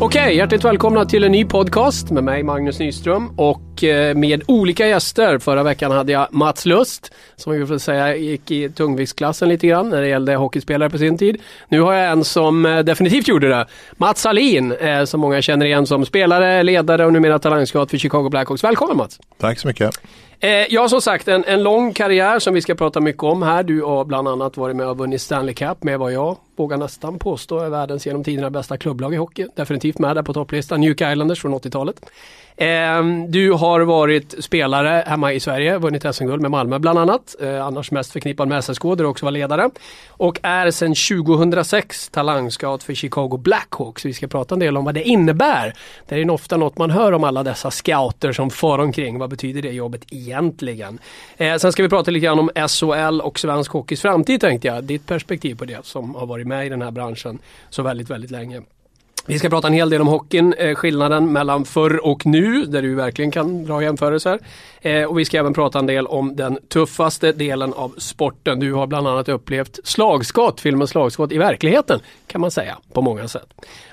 Okej, hjärtligt välkomna till en ny podcast med mig Magnus Nyström och eh, med olika gäster. Förra veckan hade jag Mats Lust som vi får säga gick i tungviktsklassen lite grann när det gällde hockeyspelare på sin tid. Nu har jag en som eh, definitivt gjorde det. Mats Salin eh, som många känner igen som spelare, ledare och numera talangscout för Chicago Blackhawks. Välkommen Mats! Tack så mycket! Eh, ja som sagt en, en lång karriär som vi ska prata mycket om här. Du har bland annat varit med och vunnit Stanley Cup med vad jag vågar nästan påstå är världens genom tiderna bästa klubblag i hockey. Definitivt med där på topplistan. New York Islanders från 80-talet. Eh, du har varit spelare hemma i Sverige, vunnit SM-guld med Malmö bland annat. Eh, annars mest förknippad med SSK där du också var ledare. Och är sedan 2006 talangscout för Chicago Blackhawks. Vi ska prata en del om vad det innebär. Det är ofta något man hör om alla dessa scouter som far omkring. Vad betyder det jobbet egentligen? Eh, sen ska vi prata lite grann om SHL och svensk hockeys framtid tänkte jag. Ditt perspektiv på det som har varit med i den här branschen så väldigt, väldigt länge. Vi ska prata en hel del om hockeyn, eh, skillnaden mellan förr och nu, där du verkligen kan dra jämförelser. Eh, och vi ska även prata en del om den tuffaste delen av sporten. Du har bland annat upplevt slagskott, filmen Slagskott i verkligheten kan man säga på många sätt.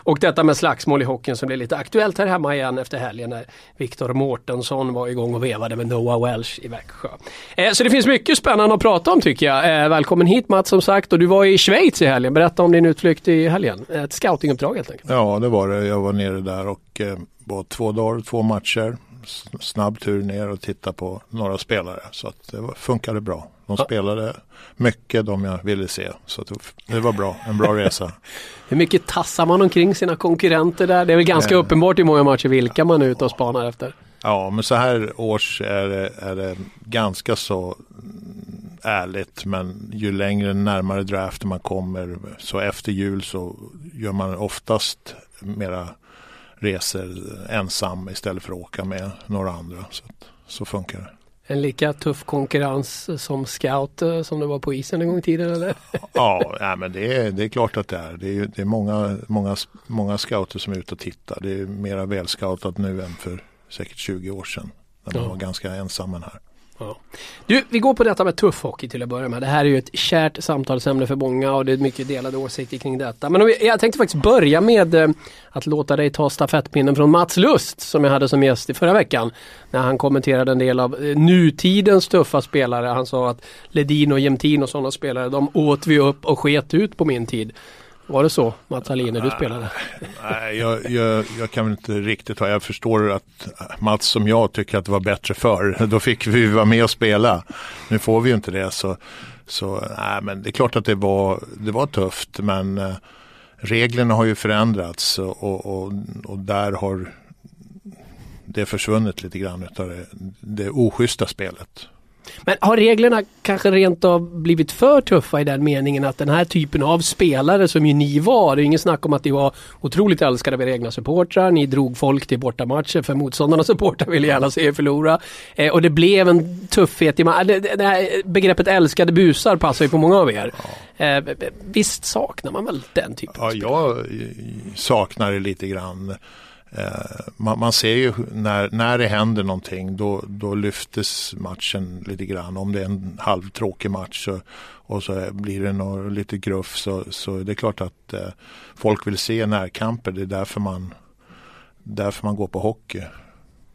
Och detta med slagsmål i hockeyn som blir lite aktuellt här hemma igen efter helgen när Viktor Mårtensson var igång och vevade med Noah Welsh i Växjö. Eh, så det finns mycket spännande att prata om tycker jag. Eh, välkommen hit Mats som sagt och du var i Schweiz i helgen. Berätta om din utflykt i helgen. Ett scoutinguppdrag helt enkelt. Ja det var det. Jag var nere där och eh, var två dagar, två matcher. Snabb tur ner och titta på några spelare. Så att det funkade bra. De spelade mycket de jag ville se. Så det var bra, en bra resa. Hur mycket tassar man omkring sina konkurrenter där? Det är väl ganska eh, uppenbart i många matcher vilka man är ute och spanar efter. Ja, men så här års är det, är det ganska så ärligt. Men ju längre närmare draften man kommer så efter jul så gör man oftast mera resor ensam istället för att åka med några andra. Så, så funkar det. En lika tuff konkurrens som scout eh, som det var på isen en gång i tiden eller? Ja, ja men det är, det är klart att det är. Det är, det är många, många, många scouter som är ute och tittar. Det är mera välscoutat nu än för säkert 20 år sedan. När man ja. var ganska ensam här. Ja. Du, vi går på detta med tuff hockey till att börja med. Det här är ju ett kärt samtalsämne för många och det är mycket delade åsikter kring detta. Men jag tänkte faktiskt börja med eh, att låta dig ta stafettpinnen från Mats Lust som jag hade som gäst i förra veckan. När han kommenterade en del av eh, nutidens tuffa spelare. Han sa att Ledin och Jämtin och sådana spelare, de åt vi upp och sket ut på min tid. Var det så Mats Hallin när du spelade? Nej, jag, jag, jag, kan väl inte riktigt ha. Jag förstår att Mats som jag tycker att det var bättre förr. Då fick vi vara med och spela. Nu får vi ju inte det. Så, så nej, men det är klart att det var, det var tufft. Men eh, reglerna har ju förändrats och, och, och där har det försvunnit lite grann av det, det oschyssta spelet. Men har reglerna kanske rent av blivit för tuffa i den meningen att den här typen av spelare som ju ni var, det är inget snack om att ni var otroligt älskade av era egna supportrar, ni drog folk till bortamatcher för motståndarnas supportrar ville gärna se er förlora. Eh, och det blev en tuffhet i det, det här begreppet älskade busar passar ju på många av er. Ja. Eh, visst saknar man väl den typen ja, av spelare? Jag saknar det lite grann. Eh, man, man, ser ju när, när det händer någonting då, då lyftes matchen lite grann. Om det är en halvtråkig match så, och så blir det något, lite gruff så, så det är klart att eh, folk vill se närkamper. Det är därför man, därför man går på hockey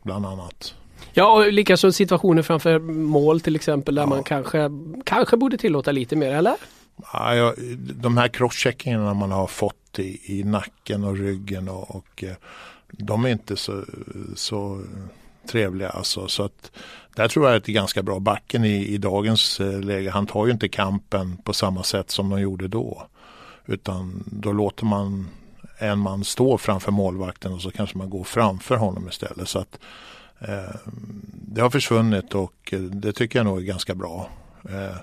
bland annat. Ja, och likaså situationer framför mål till exempel där ja. man kanske, kanske borde tillåta lite mer, eller? Ja, ja, de här crosscheckingarna man har fått i, i nacken och ryggen och, och eh, de är inte så, så trevliga alltså. Så att där tror jag att det är ganska bra. Backen i, i dagens eh, läge, han tar ju inte kampen på samma sätt som de gjorde då. Utan då låter man en man stå framför målvakten och så kanske man går framför honom istället. Så att eh, Det har försvunnit och eh, det tycker jag nog är ganska bra. Eh,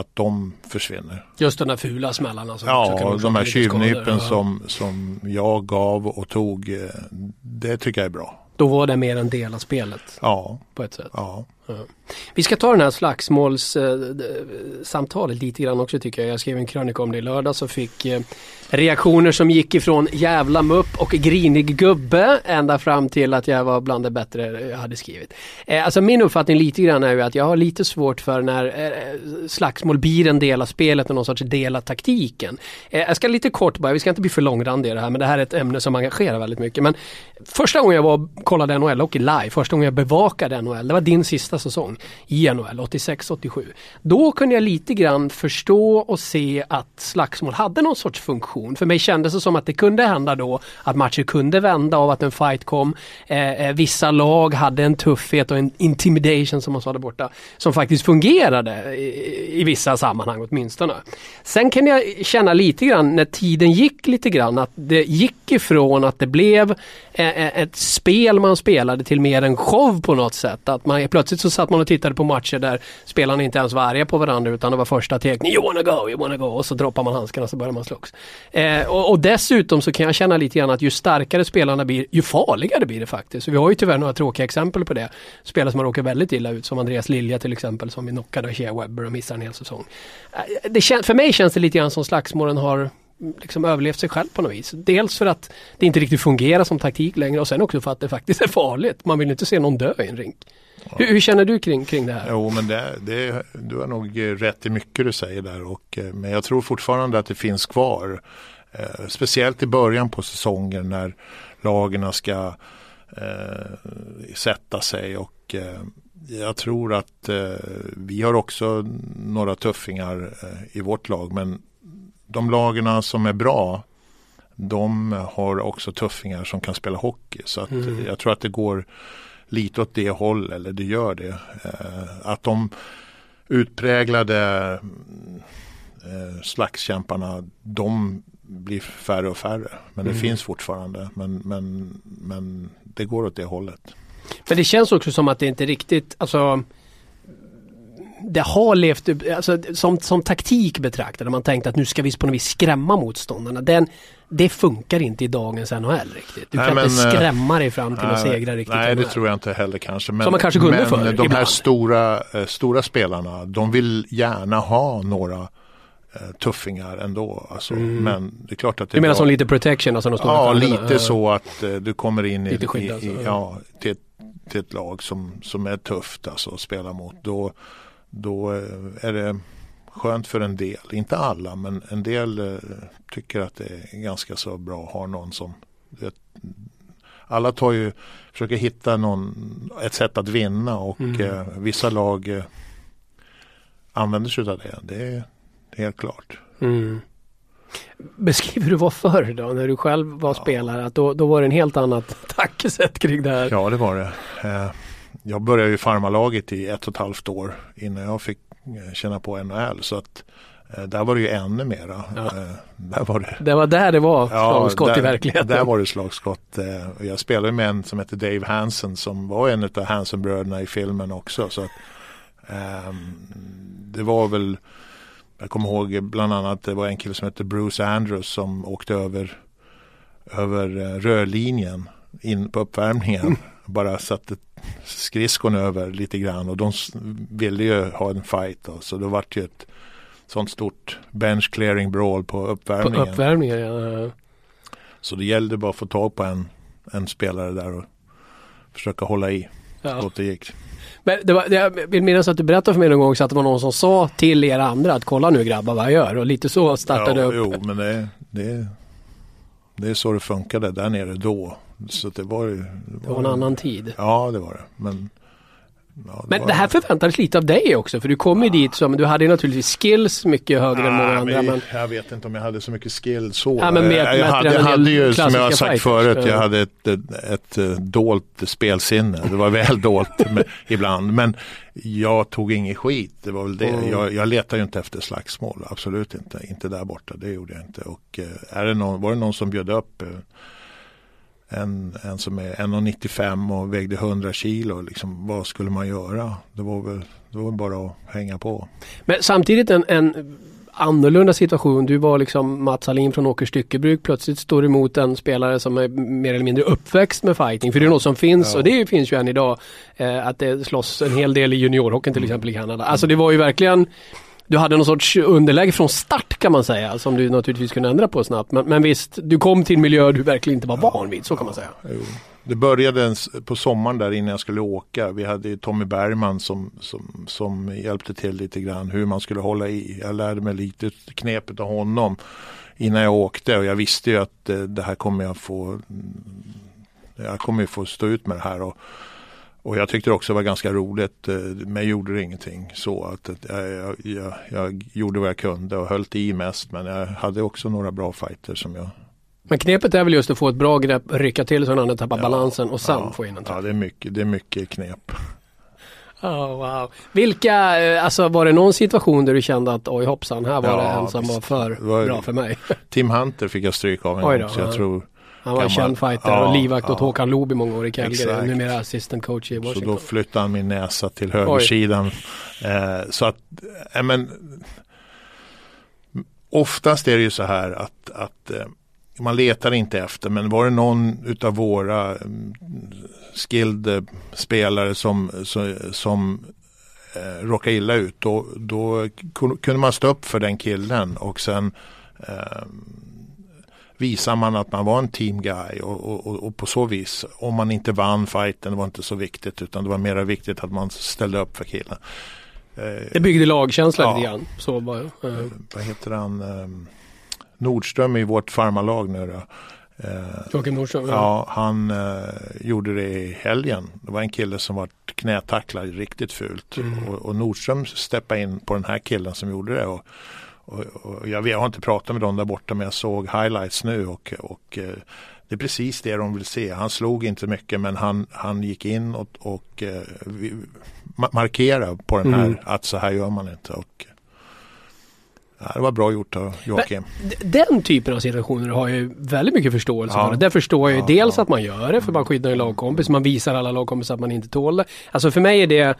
att de försvinner. Just de där fula smällarna? Som ja, de här tjuvnypen som, som jag gav och tog. Eh, det tycker jag är bra. Då var det mer en del av spelet Ja, på ett sätt. ja. Vi ska ta den här slagsmålssamtalet eh, lite grann också tycker jag. Jag skrev en krönika om det i lördags och fick eh, reaktioner som gick ifrån jävla mupp och grinig gubbe ända fram till att jag var bland det bättre jag hade skrivit. Eh, alltså min uppfattning lite grann är ju att jag har lite svårt för när eh, slagsmål blir en del av spelet och någon sorts del av taktiken. Eh, jag ska lite kort bara, vi ska inte bli för långrandiga i det här men det här är ett ämne som engagerar väldigt mycket. Men första gången jag var och kollade NHL och live, första gången jag bevakade NHL, det var din sista säsong i NHL 86-87. Då kunde jag lite grann förstå och se att slagsmål hade någon sorts funktion. För mig kändes det som att det kunde hända då att matcher kunde vända av att en fight kom. Eh, eh, vissa lag hade en tuffhet och en intimidation som man sa där borta som faktiskt fungerade i, i vissa sammanhang åtminstone. Sen kan jag känna lite grann när tiden gick lite grann att det gick ifrån att det blev eh, eh ett spel man spelade till mer en show på något sätt. Att man plötsligt så satt man och tittade på matcher där spelarna inte ens var arga på varandra utan det var första teckning. You wanna go, you wanna go och så droppar man handskarna och så börjar man slåss. Eh, och, och, dessutom så kan jag känna lite grann att ju starkare spelarna blir ju farligare blir det faktiskt. Och vi har ju tyvärr några tråkiga exempel på det. Spelare som har råkat väldigt illa ut som Andreas Lilja till exempel som vi knockade av Shea Webber och missar en hel säsong. Eh, det kän, för mig känns det lite grann som slagsmålen har liksom överlevt sig själv på något vis. Dels för att det inte riktigt fungerar som taktik längre och sen också för att det faktiskt är farligt. Man vill inte se någon dö i en rink. Ja. Hur, hur, känner du kring, kring det här? Jo, men det, det, du har nog rätt i mycket du säger där. Och, eh, men jag tror fortfarande att det finns kvar. Eh, speciellt i början på säsongen när lagen ska eh, sätta sig. och eh, jag tror att eh, vi har också några tuffingar eh, i vårt lag. Men de lagarna som är bra de har också tuffingar som kan spela hockey. Så att mm. jag tror att det går lite åt det hållet, eller det gör det. Eh, att de utpräglade eh, slagskämparna, de blir färre och färre. Men det mm. finns fortfarande. Men, men, men det går åt det hållet. Men det känns också som att det inte riktigt, alltså det har levt, alltså, som, som taktik betraktade man tänkte att nu ska vi på något vis skrämma motståndarna. Den, det funkar inte i dagens NHL riktigt. Du nej, kan men, inte eh, skrämma dig fram till nej, att segra riktigt. Nej, det tror jag inte heller kanske. Men, Som man kanske kunde men för, de ibland. här stora, äh, stora spelarna, de vill gärna ha några äh, tuffingar ändå. Alltså, mm. Men det är klart att det Du menar som lite protection? Alltså de ja, lite så att du kommer in i, i, alltså. i ja, till, till ett lag som, som är tufft alltså, att spela mot. Då, då är det skönt för en del, inte alla men en del eh, tycker att det är ganska så bra att ha någon som vet, alla tar ju, försöker hitta någon, ett sätt att vinna och mm. eh, vissa lag eh, använder sig av det. Det är helt klart. Mm. Beskriver du vad förr då när du själv var ja. spelare? Att då, då var det en helt annat tankesätt kring det här? Ja det var det. Eh, jag började ju farmarlaget i ett och ett halvt år innan jag fick Eh, känna på NHL. Så att eh, där var det ju ännu mera. Ja. Eh, där var det, det var där det var slagskott ja, där, i verkligheten. Där var det slagskott. Jag spelade med en som hette Dave Hansen som var en av Hansen-bröderna i filmen också. Så att, um, det var väl, jag kommer ihåg bland annat det var en kille som hette Bruce Andrews som åkte över, över rörlinjen in på uppvärmningen. Bara satte skridskon över lite grann och de ville ju ha en fight då, så det vart ju ett sånt stort bench clearing brawl på uppvärmningen. På uppvärmningen ja. Så det gällde bara att få tag på en, en spelare där och försöka hålla i ja. så det gick. Men det var, jag vill minnas att du berättade för mig någon gång så att det var någon som sa till er andra att kolla nu grabbar vad jag gör och lite så startade ja, upp. Jo men det, det, det är så det funkade där nere då. Så det var ju... Det var, det var en annan tid. Ja det var det. Men Ja, det men det här förväntades lite av dig också för du kom ju ja. dit som, du hade ju naturligtvis skills mycket högre ja, än många andra. Men... Jag vet inte om jag hade så mycket skill så. Ja, men med, jag, jag hade, jag hade ju som jag har sagt förut, jag hade ett, ett, ett, ett dolt spelsinne. Det var väl dolt med, ibland. Men jag tog ingen skit, det var väl det. Mm. Jag, jag letade ju inte efter slagsmål, absolut inte. Inte där borta, det gjorde jag inte. Och eh, är det någon, var det någon som bjöd upp eh, en, en som är 1,95 och vägde 100 kilo. Liksom, vad skulle man göra? Det var väl, det var bara att hänga på. Men samtidigt en, en annorlunda situation. Du var liksom Mats Hallin från Åkers Styckebruk. Plötsligt står du emot en spelare som är mer eller mindre uppväxt med fighting. För det är något som finns Ja. och det finns ju än idag. Eh, att det slåss en hel del i juniorhockeyn till exempel i Kanada. Alltså det var ju verkligen du hade någon sorts underläge från start kan man säga som du naturligtvis kunde ändra på snabbt. Men, men visst, du kom till en miljö du verkligen inte var van vid, så kan man säga. Jo. Det började på sommaren där innan jag skulle åka. Vi hade Tommy Bergman som, som, som hjälpte till lite grann hur man skulle hålla i. Jag lärde mig lite knepet av honom innan jag åkte och jag visste ju att eh, det här kommer jag få mm, jag kommer ju få stå ut med det här. Och, och jag tyckte det också var ganska roligt. eh, Mig gjorde det ingenting så att jag, jag, jag, gjorde vad jag kunde och höll i mest. Men jag hade också några bra fighter som jag Men knepet är väl just att få ett bra grepp, rycka till så den andra tappar Ja, balansen och sen ja, få in en träff. Ja, det är mycket, det är mycket knep. Oh, wow. Vilka, eh, alltså var det någon situation där du kände att oj hoppsan, här var Ja, det en som visst. var för var- bra för mig. Tim Hunter fick jag stryk av en gång. Så jag ja. tror, Han var Gammal- känd fighter ja, och livvakt åt ja. Håkan Loob i många år i Calgary. Numera assistant coach i så Washington. då flyttade han min näsa till högersidan. Eh, så att, eh, men oftast är det ju så här att, att eh, man letar inte efter, men var det någon utav våra mm, skilled eh, spelare som, som, som eh, råkade illa ut, då, då kun- kunde man stå upp för den killen och sen eh, visar man att man var en team guy och, och, och, på så vis, om man inte vann fighten var inte så viktigt utan det var mer viktigt att man ställde upp för killen. Eh, Det byggde lagkänsla Ja. lite grann. Så var, eh, vad heter han? Eh, Nordström i vårt farmarlag nu då. Eh, Joakim Nordström. Ja. Ja, han eh, gjorde det i helgen. Det var en kille som var knätacklad riktigt fult. Mm. Och, och Nordström steppade in på den här killen som gjorde det. Och, och, och jag, jag har inte pratat med dem där borta men jag såg highlights nu och, och eh, det är precis det de vill se. Han slog inte mycket men han, han gick in och, och eh, vi, markerade på den här Mm. att så här gör man inte. Och, ja, det var bra gjort av Joakim. D- Den typen av situationer har jag ju väldigt mycket förståelse Ja. för. Det förstår jag ju Ja, dels ja. att man gör det för man skyddar en lagkompis. Man visar alla lagkompisar att man inte tål det. Alltså för mig är det eh,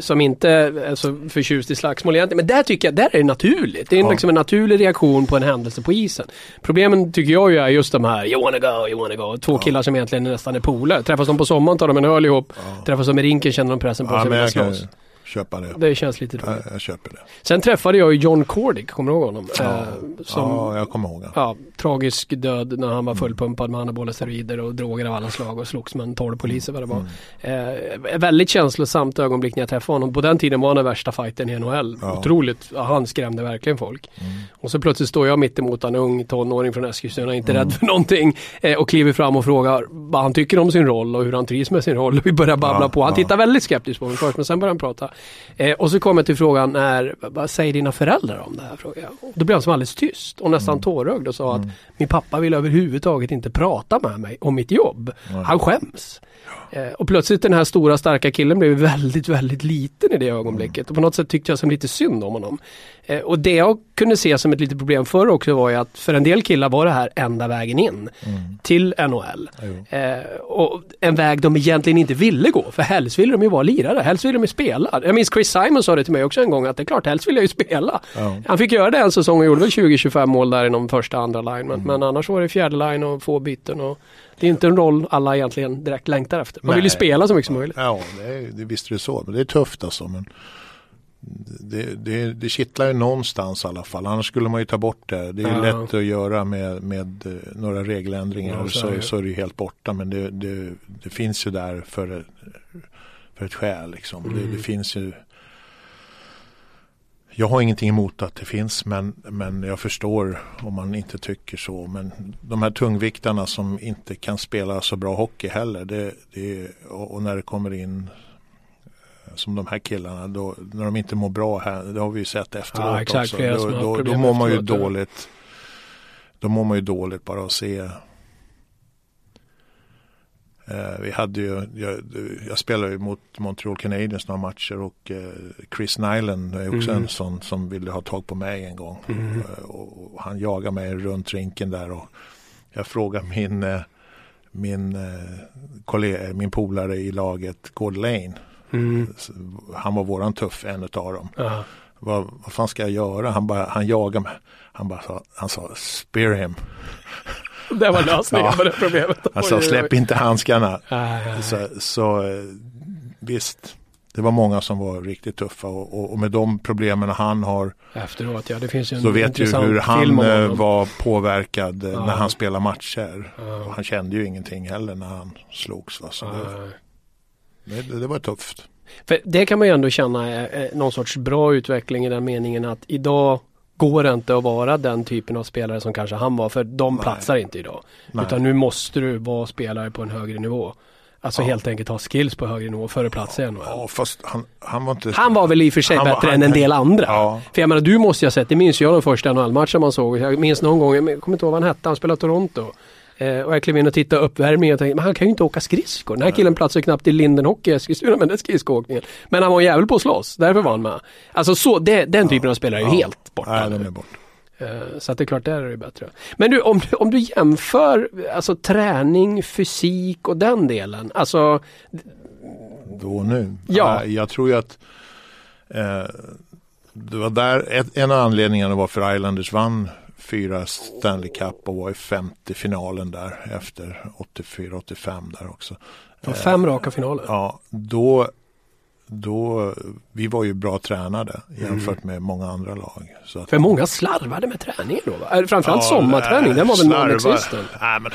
som inte är så förtjust i slagsmål egentligen. Men där tycker jag, där är det naturligt. Det är Ja. liksom en naturlig reaktion på en händelse på isen. Problemen tycker jag ju är just de här, you wanna go, you wanna go. Två killar som egentligen nästan är polare. Träffas de på sommaren tar de en öl ihop. Ja. Träffas de i rinken känner de pressen på Ja, sig och slåss. Köpa det. Det känns lite Jag, roligt. jag köper det. Sen träffade jag ju John Cordick, kommer du ihåg honom? Ja. Eh, som, Ja, jag kommer ihåg. ja, tragisk död när han var fullpumpad med anabola steroider och droger av alla slag och slogs med en 12 poliser vad det var. Mm. Eh, väldigt känslosamt ögonblick när jag träffade honom. På den tiden var han den värsta fighten i NHL. Ja. Otroligt, han skrämde verkligen folk. Mm. Och så plötsligt står jag mitt emot en ung tonåring från Eskilstuna, inte Mm. rädd för någonting. Eh, och kliver fram och frågar vad han tycker om sin roll och hur han trivs med sin roll. Vi börjar babbla Ja, på. Han ja. tittar väldigt skeptiskt på mig först men sen börjar han prata. Eh, och så kommer jag till frågan, är, vad säger dina föräldrar om det här? Frågar jag. Och då blev han som alldeles tyst och nästan tårögd och sa att min pappa vill överhuvudtaget inte prata med mig om mitt jobb. Han skäms. Eh, och plötsligt den här stora starka killen blev väldigt, väldigt liten i det ögonblicket. Och på något sätt tyckte jag som lite synd om honom. Eh, och det jag kunde se som ett litet problem förr också var ju att för en del killar var det här enda vägen in till NHL. Eh, och en väg de egentligen inte ville gå. För helst ville de ju vara lirare, helst ville de ju spela. Jag minns Chris Simon sa det till mig också en gång att det är klart, helst vill jag ju spela. Ja. Han fick göra det en säsong och gjorde väl 20-25 mål där inom första andra line. Men, men annars var det fjärde line och få byten. Och det är inte en roll alla egentligen direkt längtar efter. Man vill ju Nej. spela så mycket som möjligt. Ja, det, är, det visst är det så. Men det är tufft alltså. Men det, det, det kittlar ju någonstans i alla fall. Annars skulle man ju ta bort det. Det är Ja. lätt att göra med, med eh, några regeländringar. Ja, så är så, det. så är det ju helt borta. Men det, det, det finns ju där för, för ett skäl. Liksom. Det, Mm. det finns ju jag har ingenting emot att det finns men, men jag förstår om man inte tycker så. Men de här tungviktarna som inte kan spela så bra hockey heller. Det, det, och, när det kommer in eh, som de här killarna, då, när de inte mår bra här, det har vi ju sett efteråt Ja, exakt, också. Då, då, då mår man ju dåligt. Då mår man ju dåligt bara att se vi hade ju, jag, jag spelade ju mot Montreal Canadiens några matcher och eh, Chris Nyland är också Mm. en sån som ville ha tag på mig en gång. Mm. Eh, och, och han jagade mig runt rinken där och jag frågade min, eh, min, eh, kollega, min polare i laget, Gord Lane. Mm. Han var våran tuff, en utav dem. Vad, vad fan ska jag göra? Han, bara, han jagade mig. Han, bara sa, han sa spear him. Det var lösningen Ja. på det problemet. Sa Oj, oj, oj. släpp inte handskarna. Nej, nej. Så, så eh, visst, det var många som var riktigt tuffa och, och, och med de problemen han har Efteråt ja, det finns ju en så vet du hur han eh, var påverkad eh, Ja. när han spelar matcher. Ja. Han kände ju ingenting heller när han slogs. Va? Så Ja. det, det, det var tufft. För det kan man ju ändå känna är någon sorts bra utveckling i den meningen att idag går det inte att vara den typen av spelare som kanske han var för de Nej. platsar inte idag. Nej. Utan nu måste du vara spelare på en högre nivå. Alltså Ja. helt enkelt ha skills på högre nivå för att platsa i NHL. Ja, fast han, han var inte... Han var väl i och för sig Han var- bättre han- än en del andra. Ja. För jag menar du måste ju ha sett, det minns jag den första NHL-matchen man såg. Jag minns någon gång, jag kommer inte ihåg vad han hette, han spelade Toronto. Eh, och jag klev in och tittade uppvärmningen och tänkte, men han kan ju inte åka skridskor. Den här killen platsar knappt i Linden Hockey i Eskilstuna med den skridskoåkningen. Men han var en jävel på att slåss, därför var han med. Alltså så, det, den typen av spelare är ju Ja. helt borta Nej, nu. de är borta. Eh, Så att det är klart, där är det bättre. Men du, om, du- om du jämför alltså träning, fysik och den delen. Alltså, Då och nu. Ja. Jag tror ju att eh, det var där, ett, en av anledningarna var för Islanders vann fyra Stanley Cup och var i femte finalen där efter 84-85 där också. var fem raka finaler. Ja, då, då, vi var ju bra tränade jämfört med många andra lag. Så att, För många slarvade med träningen då va? Framförallt Ja, sommarträning, den var väl non-existent Nej, men,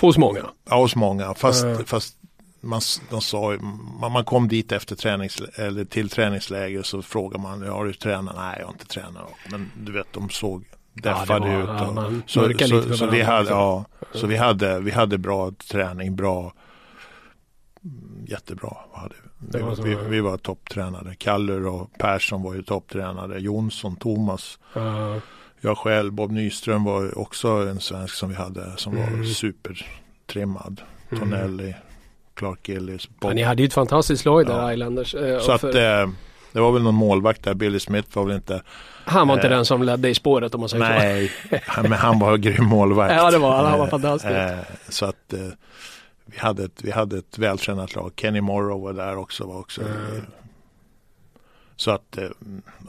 hos många. ja, hos många. Fast, Ja. fast man, de sa, man, man kom dit efter tränings, eller till träningsläger så frågar man, ja, har du tränat? Nej, jag har inte tränat. Men du vet, de såg deffade var- ut. ja, och- man så för vi hade, ja, så vi hade, vi hade bra träning, bra Jättebra. Hade vi. Var Vi, vi, ja. vi var topptränade. Kaller och Persson var ju topptränade. Jonsson, Thomas, Uh, jag själv, Bob Nyström var också en svensk som vi hade som var Mm. supertrimmad. Tonelli, Clark Gillis, Bob. ja, ni hade ju ett fantastiskt lag där, Ja. Islanders. eh, Så och att för, eh, det var väl någon målvakt där, Billy Smith var väl inte, han var inte eh, den som ledde i spåret om man säger så. nej, men han var en grym målvakt. Ja, det var han. Han var fantastisk. eh, Så att eh, vi hade, ett, vi hade ett vältränat lag. Kenny Morrow var där också. Var också Mm. Så att eh,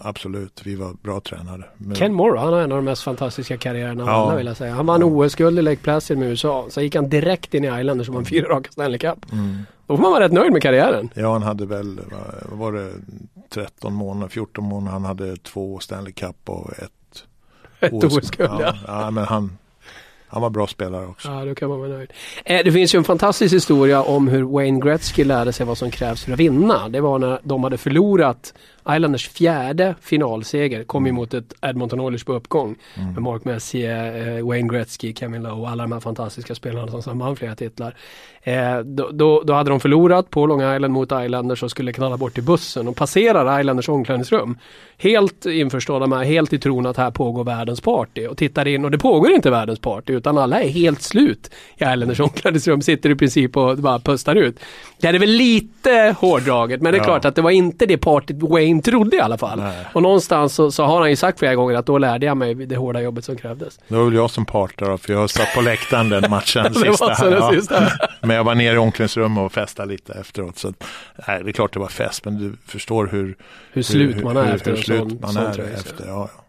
absolut, vi var bra tränade. Men, Ken Morrow, han har en av de mest fantastiska karriärerna Ja. alla vill jag säga. Han vann Ja. OS-guld i Lake Placid med USA. Sen gick han direkt in i Islanders och vann fyra raka Stanley Cup. mm. Då får man vara rätt nöjd med karriären. Ja, han hade väl, vad var det, 13 månader, 14 månader. Han hade två Stanley Cup och ett Ett OS-guld ja. ja. ja, men han, han var bra spelare också. Ja, då kan man vara nöjd. Eh, det finns ju en fantastisk historia om hur Wayne Gretzky lärde sig vad som krävs för att vinna. Det var när de hade förlorat Islanders fjärde finalseger. Kom Mm. emot ett Edmonton Oilers på uppgång. Med Mark Messier, eh, Wayne Gretzky, Kevin Lowe och alla de här fantastiska spelarna som vann flera titlar. Eh, då, då, då hade de förlorat på Long Island mot Islanders och skulle knalla bort till bussen och passerar Islanders omklädningsrum. Helt införstådda med, helt i tron att här pågår världens party och tittar in och det pågår inte världens party utan alla är helt slut i Islanders omklädningsrum, sitter i princip och bara pustar ut. Det är väl lite hårdraget men det är Ja. klart att det var inte det partyt Wayne trodde i alla fall. Nej. Och någonstans så, så har han ju sagt flera gånger att då lärde jag mig det hårda jobbet som krävdes. Det var väl jag som partade för jag satt på läktaren den matchen. Sista. den Ja. sista. Men jag var nere i omklädningsrummet och festade lite efteråt. Så att, nej, det är klart det var fest men du förstår hur, Hur slut man är hur, efter hur en slut sån, man sån är tröja. efter. Ja, ja.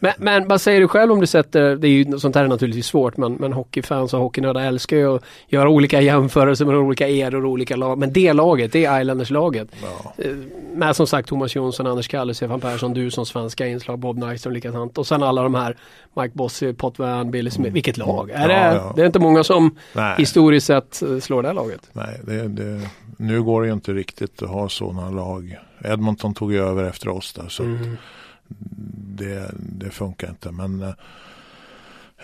Men, men vad säger du själv om du sätter, det är ju, sånt här är naturligtvis svårt men, men hockeyfans och hockeynördar älskar ju att göra olika jämförelser med olika eror och olika lag. Men det laget, det är Islanders-laget. Ja. Eh, Med som sagt Thomas Jonsson, Anders Kalle, Stefan Persson, du som svenska inslag, Bob Nyström likadant. Och sen alla de här, Mike Bossy, Potvin, Billy Smith. Vilket lag? Är Mm. Ja, det, ja. det är inte många som Nej, historiskt sett eh, slår det här laget. nej det, det, nu går det ju inte riktigt att ha sådana lag. Edmonton tog ju över efter oss där så Mm det, det funkar inte. Men eh,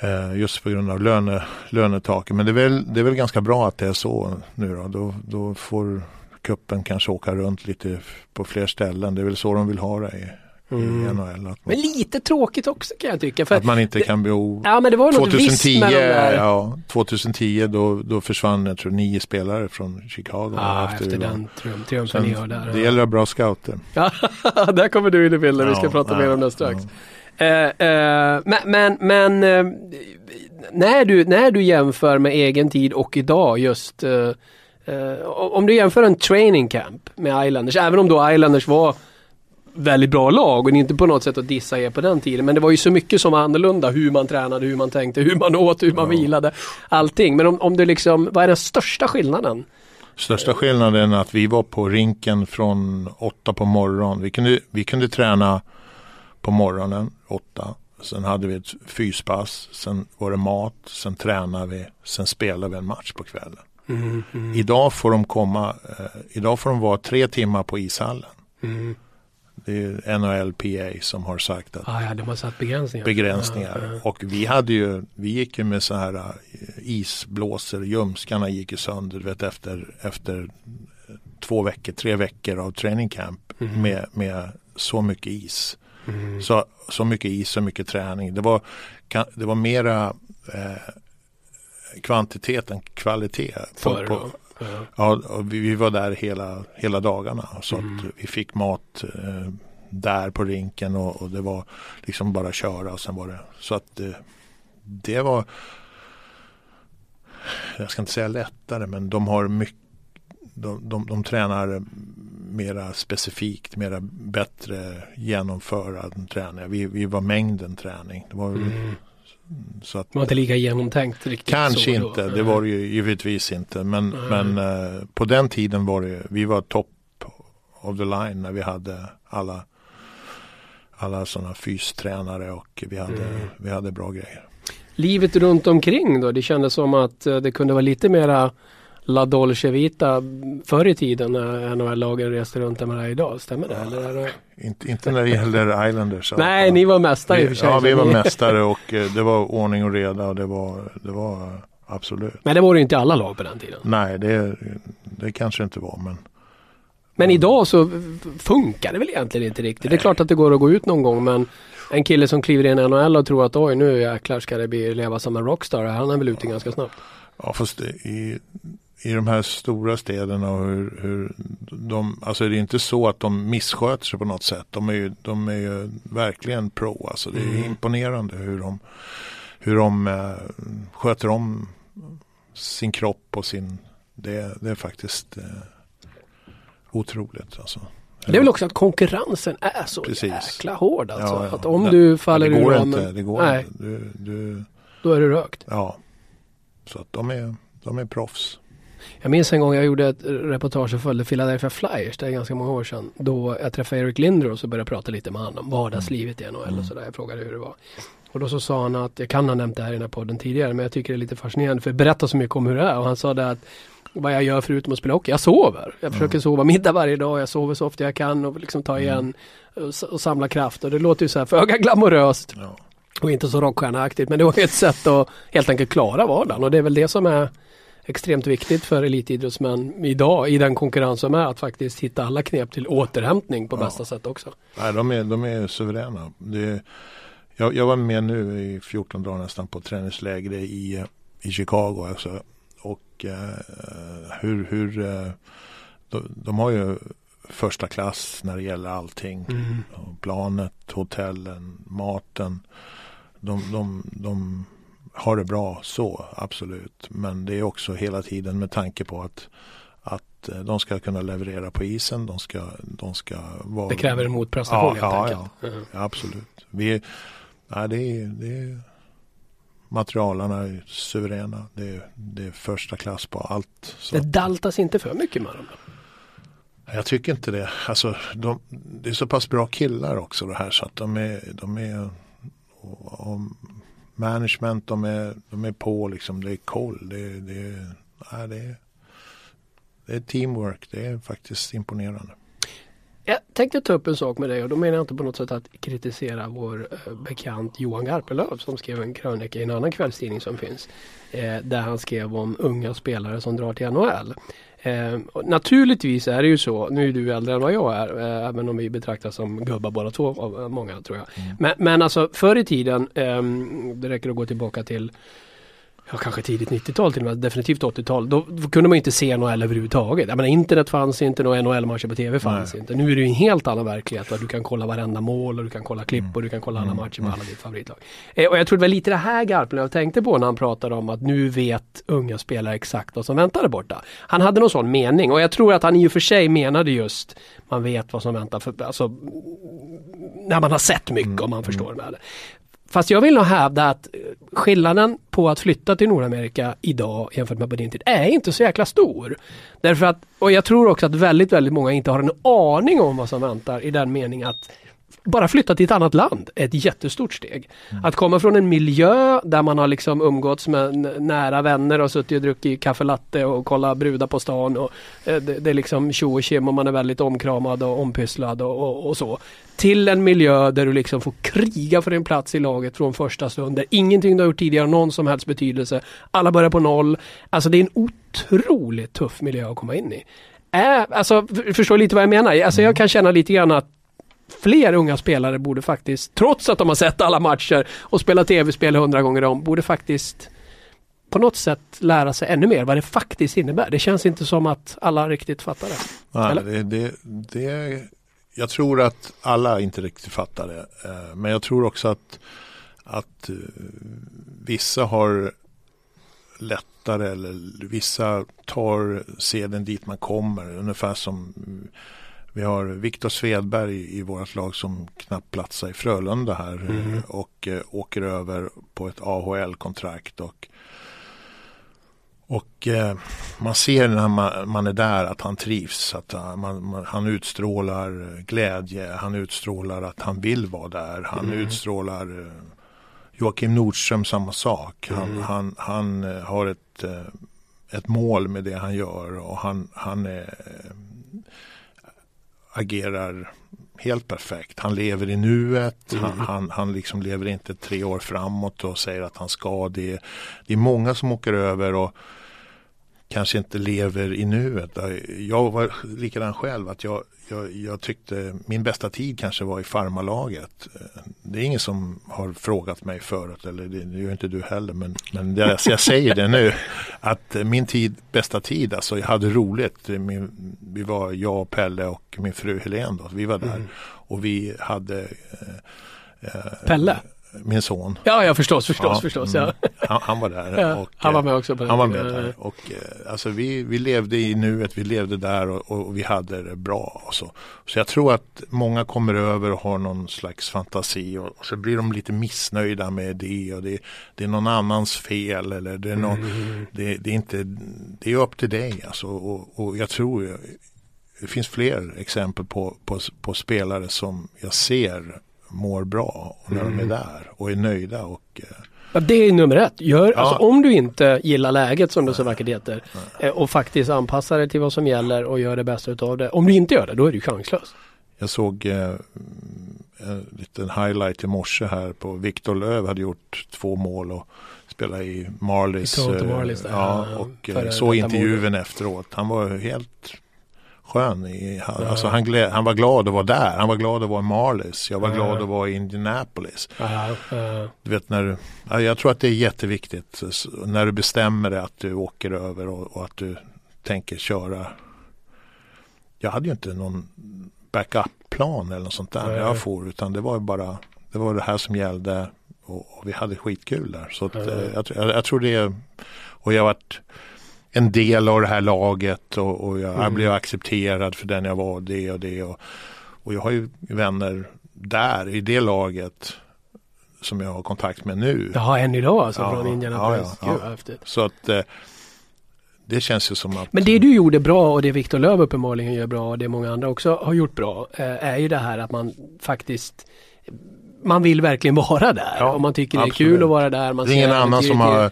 eh, just på grund av löne, lönetaket. Men det är, väl, det är väl ganska bra att det är så nu då. Då, då får kuppen kanske åka runt lite på fler ställen. Det är väl så de vill ha det i, i Mm. NHL. Man, Men lite tråkigt också kan jag tycka. För, att man inte kan bo ja men det var ju något visst 2010, med de där. ja, 2010 då, då försvann jag tror nio spelare från Chicago. Ja, efter det. den trium- triumfen ni har där. Det gäller att ha bra scouter. Ja, där kommer du in i bilden. Vi ska Ja, prata ja, mer om det strax. ja. Eh, eh, men men, men eh, när, du, när du jämför med egen tid och idag just om du jämför en training camp med Islanders, även om då Islanders var väldigt bra lag och inte på något sätt att dissa er på den tiden. Men det var ju så mycket som var annorlunda. Hur man tränade, hur man tänkte, hur man åt, hur man Ja. vilade. Allting. Men om, om du liksom, vad är den största skillnaden? Största skillnaden är att vi var på rinken från åtta på morgonen. Vi kunde, vi kunde träna på morgonen åtta. Sen hade vi ett fyspass. Sen var det mat. Sen tränade vi. Sen spelade vi en match på kvällen. Mm, mm, Idag får de komma. Eh, idag får de vara tre timmar på ishallen. mm. Det är NHLPA som har sagt att Ah, ja, de har satt begränsningar. begränsningar. Ja, ja. Och vi hade ju, vi gick ju med så här eh, isblåsor, ljumskarna gick ju sönder du vet, efter, efter två veckor, tre veckor av training camp Mhm. med, med så mycket is. Mm. Så, så mycket is, så mycket träning. Det var, det var mera eh, kvantitet än kvalitet. På, då. Ja. vi, vi var där hela, hela dagarna. Så Mm. att vi fick mat eh, där på rinken och, och det var liksom bara köra och sen var det så att eh, det var jag ska inte säga lättare men de har mycket de, de, de tränar mera specifikt, mera bättre genomförad träning. Vi, vi var mängden träning. Det var, Mm. Så att, var inte lika genomtänkt riktigt. Kanske då. inte, det var det ju givetvis inte. Men, Nej. men eh, på den tiden var det, vi var top of the line när vi hade alla alla sådana fystränare och vi hade, Mm. vi hade bra grejer. Livet runt omkring då? Det kändes som att eh, det kunde vara lite mera La Dolce Vita förr i tiden när NHL-lagen reste runt vad det är idag. Stämmer det? Eller är det... Inte, inte när det gäller Islanders. Nej, alltså. ni var mästare i och för sig. Ja, vi var mästare och eh, det var ordning och reda och det var, det var absolut. Men det var det inte alla lag på den tiden. Nej, det, det kanske inte var men Men idag så funkar det väl egentligen inte riktigt. Det är klart att det går att gå ut någon gång men en kille som kliver in i NHL och tror att oj nu jäklar ska det bli leva som en rockstar. Han är väl ute ganska snabbt. Ja fast det- i, i de här stora städerna och hur, hur de, alltså det är inte så att de missköter sig på något sätt. De är ju, de är ju verkligen pro. Alltså det är Mm. imponerande hur de, hur de eh, sköter om sin kropp och sin, det, det är faktiskt eh, otroligt alltså. Det är väl också att konkurrensen är så Precis. jäkla hård alltså. Ja, ja. Att om Det- du faller ur ramen, inte, det går nej, inte. Du, du, då är du rökt. ja. Så att de är, de är proffs. Jag minns en gång jag gjorde ett reportage och följde Philadelphia Flyers, det är ganska många år sedan. Då jag träffade Eric Lindros och började prata lite med honom om vardagslivet i NHL Mm. och sådär. Jag frågade hur det var. Och då så sa han att, jag kan ha nämnt det här i den här podden tidigare, men jag tycker det är lite fascinerande för berätta så mycket om hur det är. Och han sa det att vad jag gör förutom att spela hockey, jag sover. Jag försöker Mm. sova middag varje dag, jag sover så ofta jag kan och liksom ta igen och, s- och samla kraft. Och det låter ju så här föga glamoröst Ja. och inte så rockstjärneaktigt. Men det var ett sätt att helt enkelt klara vardagen och det är väl det som är extremt viktigt för elitidrottsmän idag i den konkurrens som är att faktiskt hitta alla knep till återhämtning på Ja. bästa sätt också. Nej, de är, de är suveräna. Det, jag, jag var med nu i 14 dagar nästan på träningsläger i, i Chicago. Alltså, och eh, hur, hur eh, de, de har ju första klass när det gäller allting. Och Planet, hotellen, maten. De, de, de har det bra så, absolut. Men det är också hela tiden med tanke på att, att eh, de ska kunna leverera på isen. De ska, de ska vara... Det kräver en motprestation Ja, helt ja, enkelt. Ja, absolut. Vi nej, det är, det är, materialarna är suveräna. Det är, det är första klass på allt. Så Det daltas inte för mycket med dem. jag tycker inte det. Alltså, de, det är så pass bra killar också det här så att de är, de är och, och management, de är, de är på liksom. Det är koll. Det, det, nej, det, är, det är teamwork. Det är faktiskt imponerande. Jag tänkte ta upp en sak med dig och då menar jag inte på något sätt att kritisera vår eh, bekant Johan Garpenlöv som skrev en krönika i en annan kvällstidning som finns. Eh, där han skrev om unga spelare som drar till NHL. Eh, naturligtvis är det ju så, nu är du äldre än vad jag är, eh, även om vi betraktas som gubbar båda två av eh, många tror jag. Men, men alltså förr i tiden, ehm, det räcker att gå tillbaka till ja, kanske tidigt 90-tal till och med, definitivt 80-tal. Då, kunde man inte se NHL överhuvudtaget. Jag menar, internet fanns inte, några NHL-matcher på TV fanns Nej. inte. Nu är det ju en helt annan verklighet. Och du kan kolla varenda mål och du kan kolla klipp och du kan kolla alla Mm. matcher med alla ditt favoritlag. Eh, och jag tror det var lite det här Garpenlöv tänkte på när han pratade om att nu vet unga spelare exakt vad som väntar där borta. Han hade någon sån mening och jag tror att han i och för sig menade just man vet vad som väntar. För, alltså, när man har sett mycket om man förstår med det. Fast jag vill nog hävda att eh, skillnaden på att flytta till Nordamerika idag jämfört med på din tid är inte så jäkla stor. Därför att, och jag tror också att väldigt, väldigt många inte har en aning om vad som väntar i den meningen att bara flytta till ett annat land är ett jättestort steg. Att komma från en miljö där man har liksom umgåtts med nära vänner och suttit och druckit kaffe latte och kollat brudar på stan och eh, det, det är liksom tjo och tjim och man är väldigt omkramad och ompysslad och, och, och så. Till en miljö där du liksom får kriga för din plats i laget från första stund. Där ingenting du har gjort tidigare har någon som helst betydelse. Alla börjar på noll. Alltså det är en otroligt tuff miljö att komma in i. Äh, alltså, förstår lite vad jag menar? Alltså jag kan känna lite grann att fler unga spelare borde faktiskt, trots att de har sett alla matcher och spelat tv-spel hundra gånger om, borde faktiskt på något sätt lära sig ännu mer vad det faktiskt innebär. Det känns inte som att alla riktigt fattar det. Nej, det, det, det, jag tror att alla inte riktigt fattar det. Eh, Men jag tror också att, att eh, vissa har lättare eller vissa tar seden dit man kommer. Ungefär som vi har Viktor Svedberg i, vårt lag som knappt platsar i Frölunda här eh, och eh, åker över på ett AHL-kontrakt. Och, och eh, man ser när man, man är där att han trivs. Att han, man, man, han utstrålar glädje. Han utstrålar att han vill vara där. Han Mm. utstrålar Joakim Nordström samma sak. Han, Mm. han, han har ett, ett mål med det han gör och han, han är, agerar helt perfekt. Han lever i nuet. Han, Mm. han, han liksom lever inte tre år framåt och säger att han ska det. Det är många som åker över och kanske inte lever i nuet. Jag var likadan själv. att jag, jag, jag tyckte min bästa tid kanske var i farmalaget. Det är ingen som har frågat mig förut, eller det, gör inte du heller, men, men det, jag säger det nu. Att min tid, bästa tid, alltså jag hade roligt. Min, vi var jag, Pelle och min fru Helene då, vi var där. Mm. Och vi hade eh, Pelle? Min son. Ja, ja förstås, förstås, Ja, förstås. mm. Ja. Han, han var där. Och, han var med också han var med där. Och, eh, alltså vi, vi levde i nuet, vi levde där och, och vi hade det bra. Och så. så jag tror att många kommer över och har någon slags fantasi och, och så blir de lite missnöjda med det och det, det är någon annans fel eller det är, någon, Mm. det, det är inte, det är upp till dig alltså. Och, och jag tror det finns fler exempel på, på, på spelare som jag ser mår bra när Mm. de är där och är nöjda och eh, Ja, det är nummer ett. Gör, Ja. alltså, om du inte gillar läget som det så vackert heter eh, och faktiskt anpassar dig till vad som gäller och gör det bästa utav det. Om du inte gör det, då är du chanslös. Jag såg eh, en liten highlight i morse här på Viktor Löv hade gjort två mål och spelade i Marlies. I eh, Marlies där, ja, och eh, såg intervjun efteråt. Han var helt skön. I, han, alltså han, glä, han var glad att vara där. Han var glad att vara i Marlies. Jag var glad att vara i Indianapolis. Du vet när du, ja, jag tror att det är jätteviktigt när du bestämmer dig att du åker över och, och att du tänker köra. Jag hade ju inte någon backup-plan eller något sånt där Nej. jag for utan det var ju bara det var det här som gällde och, och vi hade skitkul där. Så att, eh, jag, jag, jag tror det och jag har varit en del av det här laget och, och jag, Mm. blev accepterad för den jag var det och det. Och, och jag har ju vänner där i det laget som jag har kontakt med nu. Jaha, än idag alltså Ja, från Indianapolis. ja, ja, ja. Så att eh, det känns ju som att Men det du gjorde bra och det Viktor Löv uppenbarligen gör bra och det många andra också har gjort bra eh, är ju det här att man faktiskt man vill verkligen vara där Ja, och man tycker det är absolut. kul att vara där. Man det är ingen annan som har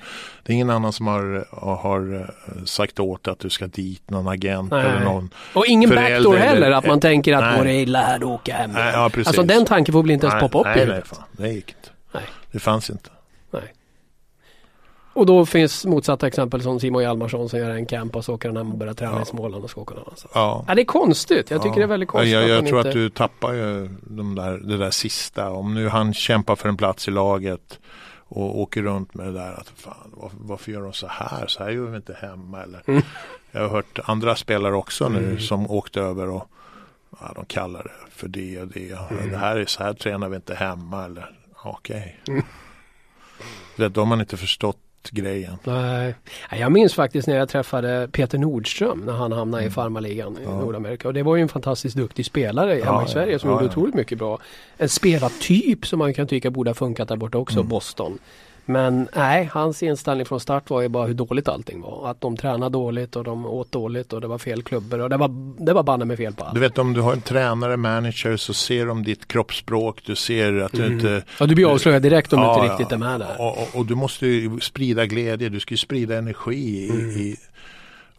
det är ingen annan som har, har eh, sagt åt att du ska dit, någon agent Nej. eller någon. Och ingen förälder backdoor eller- heller, att man tänker att Nej. går det illa här, då åker jag hem. Nej, ja, alltså den tanken får väl inte ens nej, poppa upp i nej, nej, huvudet. fan, det gick inte. Nej. Det fanns inte. Nej. Och då finns motsatta exempel som Simon Hjalmarsson som gör en camp och så åker han hem och börjar träna Ja. i Småland och ska åka någon annanstans. Ja. Ja, det är konstigt. Jag tycker Ja. det är väldigt konstigt. Jag, jag, man tror inte... att du tappar ju de där, det där sista. Om nu han kämpar för en plats i laget och åker runt med det där att fan var, varför gör de så här? Så här gör vi inte hemma. Eller, Mm. Jag har hört andra spelare också nu Mm. som åkte över och ja, de kallar det för det och det. Mm. Det här är så här tränar vi inte hemma. Eller okej. Mm. Det, då har man inte förstått grejen. Nej. Jag minns faktiskt när jag träffade Peter Nordström när han hamnade i farmaligan i Mm. Ja. Nordamerika. Och det var ju en fantastiskt duktig spelare hemma Ja, i Sverige ja. som Ja, gjorde otroligt mycket bra. En spelartyp som man kan tycka borde ha funkat där borta också, Mm. Boston. Men nej, hans inställning från start var ju bara hur dåligt allting var. Att de tränade dåligt och de åt dåligt och det var fel klubbor och det var, det var banne med fel på allt. Du vet om du har en tränare, manager så ser de ditt kroppsspråk. Du ser att du Mm. inte Ja, du blir avslöjad direkt om Ja, du inte riktigt är med där. Och, och, och du måste ju sprida glädje, du ska ju sprida energi. I, Mm. i,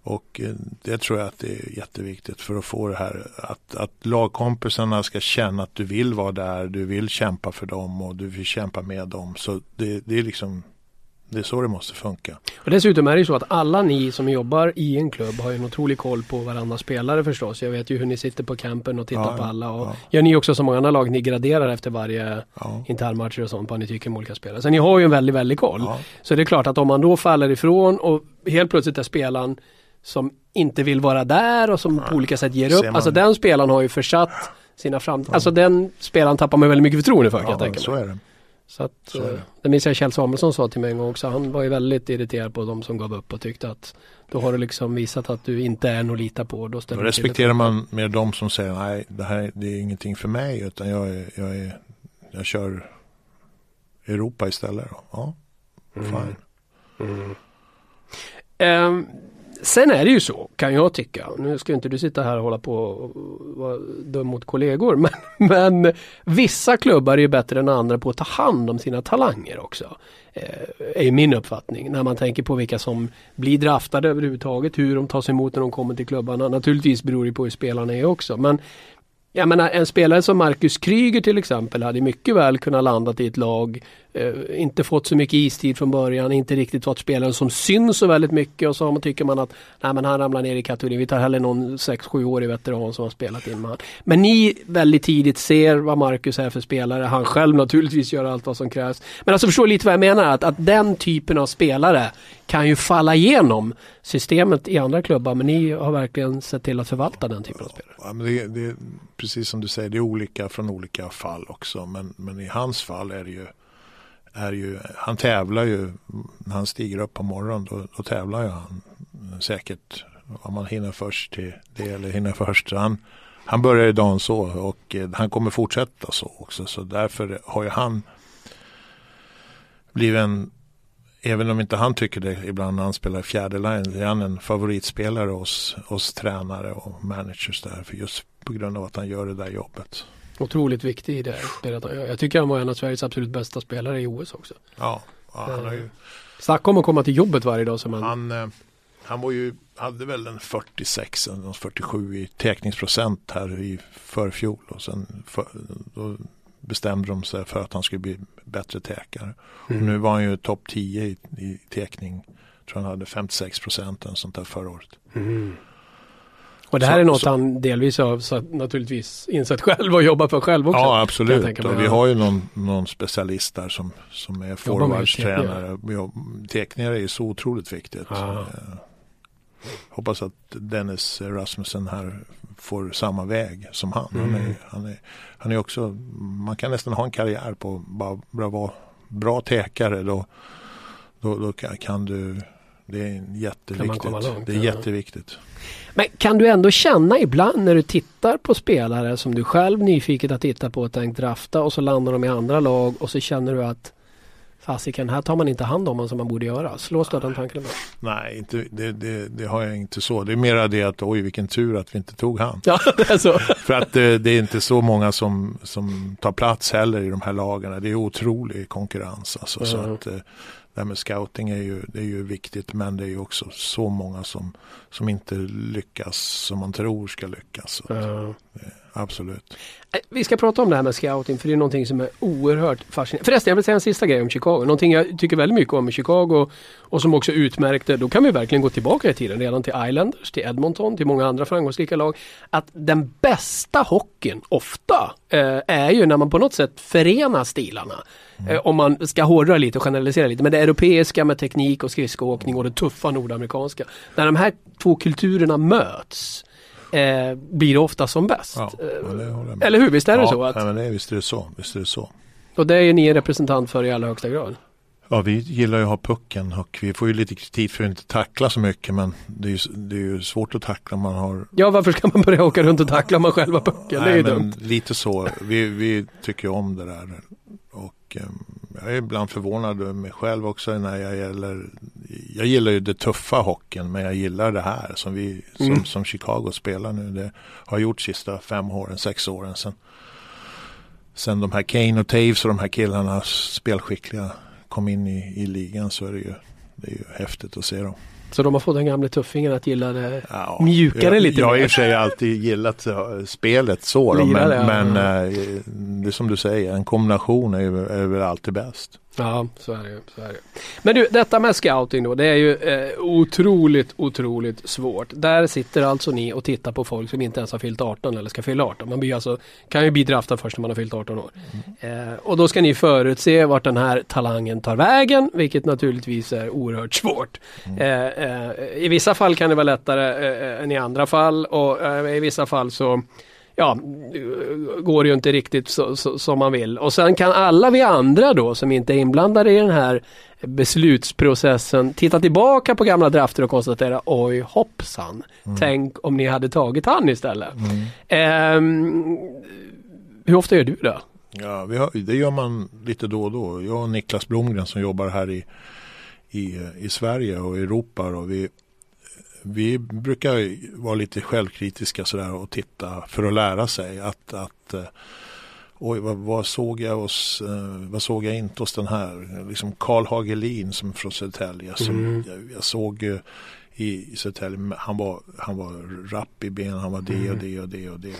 och eh, det tror jag att det är jätteviktigt för att få det här att, att lagkompisarna ska känna att du vill vara där, du vill kämpa för dem och du vill kämpa med dem. Så det, det är liksom det är så det måste funka. Och dessutom är det ju så att alla ni som jobbar i en klubb har ju en otrolig koll på varandra spelare förstås. Jag vet ju hur ni sitter på campen och tittar Ja, på alla. Och ja. Gör ni också som många andra lag, ni graderar efter varje Ja. internmatcher och sånt vad ni tycker om olika spelare. Så ni har ju en väldigt, väldigt koll. Ja. Så det är klart att om man då faller ifrån och helt plötsligt är spelaren som inte vill vara där och som på olika sätt ger upp. man- Alltså den spelaren har ju försatt sina framtid. Alltså den spelaren tappar man väldigt mycket förtroende för kan jag Ja, tänka så mig. är det. Så att, Så är det. eh, det minns jag Kjell Samuelsson sa till mig en gång också. Han var ju väldigt irriterad på de som gav upp och tyckte att då har du liksom visat att du inte är något att lita på. Då, Då respekterar man mer de som säger nej, det här det är ingenting för mig utan jag, är, jag, är, jag kör Europa istället. Då. Ja, fine. Mm. Ehm, sen är det ju så, kan jag tycka. Nu ska inte du sitta här och hålla på och vara dum mot kollegor. Men, men vissa klubbar är ju bättre än andra på att ta hand om sina talanger också. Eh, är min uppfattning. När man tänker på vilka som blir draftade överhuvudtaget. Hur de tas emot när de kommer till klubbarna. Naturligtvis beror det på hur spelarna är också. Men jag menar en spelare som Marcus Kryger till exempel hade mycket väl kunnat landat i ett lag. Eh, inte fått så mycket istid från början, inte riktigt varit spelaren som syns så väldigt mycket och så man, tycker man att nej, men han ramlar ner i kategorin. Vi tar hellre någon 6-7 årig veteran som har spelat in med han. Men ni väldigt tidigt ser vad Marcus är för spelare. Han själv naturligtvis gör allt vad som krävs. Men alltså förstår lite vad jag menar att, att den typen av spelare kan ju falla igenom systemet i andra klubbar men ni har verkligen sett till att förvalta den typen av spelare. Ja, men det, det, precis som du säger, det är olika från olika fall också. Men, men i hans fall är det ju, är ju, han tävlar ju, när han stiger upp på morgonen då, då tävlar ju han säkert om man hinner först till det eller hinner först. Så han, han börjar ju dagen så och eh, han kommer fortsätta så också. Så därför har ju han blivit en Även om inte han tycker det ibland när han spelar fjärde line är han en favoritspelare hos, hos tränare och managers där. För just på grund av att han gör det där jobbet. Otroligt viktig i det. Jag tycker han var en av Sveriges absolut bästa spelare i OS också. Ja, ja han, har ju, Snacka om att komma till jobbet varje dag som han... han, eh, han var ju, hade väl en 46, en 47 i tekningsprocent här i förfjol. Och sen för, då bestämde de sig för att han skulle bli bättre tekare. Och Mm. nu var han ju topp 10 i, i tekning. Jag tror han hade 56 procent eller sånt där förra året. Mm. Och det här Så- är något så- han delvis har så, naturligtvis insett själv och jobbat för själv också. Ja absolut. Och vi har ju någon, någon specialist där som, som är forwardstränare. Teckningar är så otroligt viktigt. Ja. Eh, Hoppas att Dennis Rasmussen här får samma väg som han. Han, Mm. är, han, är, han är också, man kan nästan ha en karriär på bara, bara vara bra tekare. Då, då, då kan, du, det är jätteviktigt. komma långt, det är jätteviktigt. Men kan du ändå känna ibland när du tittar på spelare som du själv nyfiket har tittat på och tänkt drafta och så landar de i andra lag och så känner du att fasiken, här tar man inte hand om dem som man borde göra. Slås du av den tanken? Nej, inte, det, det, det har jag inte så. Det är mera det att oj vilken tur att vi inte tog han. Ja, det är så. För att det, det är inte så många som, som tar plats heller i de här lagarna. Det är otrolig konkurrens. Alltså, så Mm. att, eh, det här med scouting är ju, det är ju viktigt men det är ju också så många som, som inte lyckas som man tror ska lyckas. Så att, Ja. det- absolut. Eh, vi ska prata om det här med scouting för det är någonting som är oerhört fascinerande. Förresten, jag vill säga en sista grej om Chicago. Någonting jag tycker väldigt mycket om i Chicago och som också utmärkte, då kan vi verkligen gå tillbaka i tiden, redan till Islanders, till Edmonton, till många andra framgångsrika lag. Att den bästa hockeyn ofta eh, är ju när man på något sätt förenar stilarna. Mm. Eh, om man ska hårdra lite och generalisera lite. Men det europeiska med teknik och skridskoåkning och det tuffa nordamerikanska. När de här två kulturerna möts eh, blir det ofta som bäst. Ja, Eller hur? Visst är det så? Att, ja, men det, visst är det så. Visst är det så. Och det är ni representant för i allra högsta grad. Ja, vi gillar ju att ha pucken och vi får ju lite kritik för att inte tackla så mycket men det är ju, det är ju svårt att tackla om man har Ja, varför ska man börja åka runt och tackla om man själv har pucken? Nej, det är ju dumt. Lite så. Vi, vi tycker om det där. Och eh, jag är ibland förvånad över mig själv också när jag gäller Jag gillar ju det tuffa hockeyn men jag gillar det här som vi som, mm. som Chicago spelar nu. Det har gjort sista fem åren, sex åren sen. Sen de här Kane och Taves och de här killarna spelskickliga kom in i, i ligan så är det ju, det är ju häftigt att se dem. Så de har fått den gamla tuffingen att gilla det ja, mjukare jag, lite Jag har i och för sig alltid gillat spelet så. Lira men, det, ja. men äh, det är som du säger, en kombination är, är väl alltid bäst. Ja, så är det så är det. Men du, detta med scouting då, det är ju eh, otroligt, otroligt svårt. Där sitter alltså ni och tittar på folk som inte ens har fyllt 18 eller ska fylla 18. Man blir alltså, kan ju bli draftad först när man har fyllt 18 år. Mm. Eh, och då ska ni förutse vart den här talangen tar vägen, vilket naturligtvis är oerhört svårt. Mm. Eh, eh I vissa fall kan det vara lättare eh, än i andra fall och eh, i vissa fall så ja, går ju inte riktigt så, så, som man vill. Och sen kan alla vi andra då som inte är inblandade i den här beslutsprocessen titta tillbaka på gamla drafter och konstatera oj hoppsan, mm. tänk om ni hade tagit han istället. Mm. Um, hur ofta gör du det? Ja, har, det gör man lite då och då. Jag och Niklas Blomgren som jobbar här i, i, i Sverige och Europa. Och vi, vi brukar vara lite självkritiska sådär och titta för att lära sig att, att eh, oj vad, vad, såg jag hos, eh, vad såg jag inte hos den här, liksom Karl Hagelin som från Södertälje. Mm. jag, jag, såg i, i Södertälje, han var, han var rapp i benen, han var det mm. och det och det och det.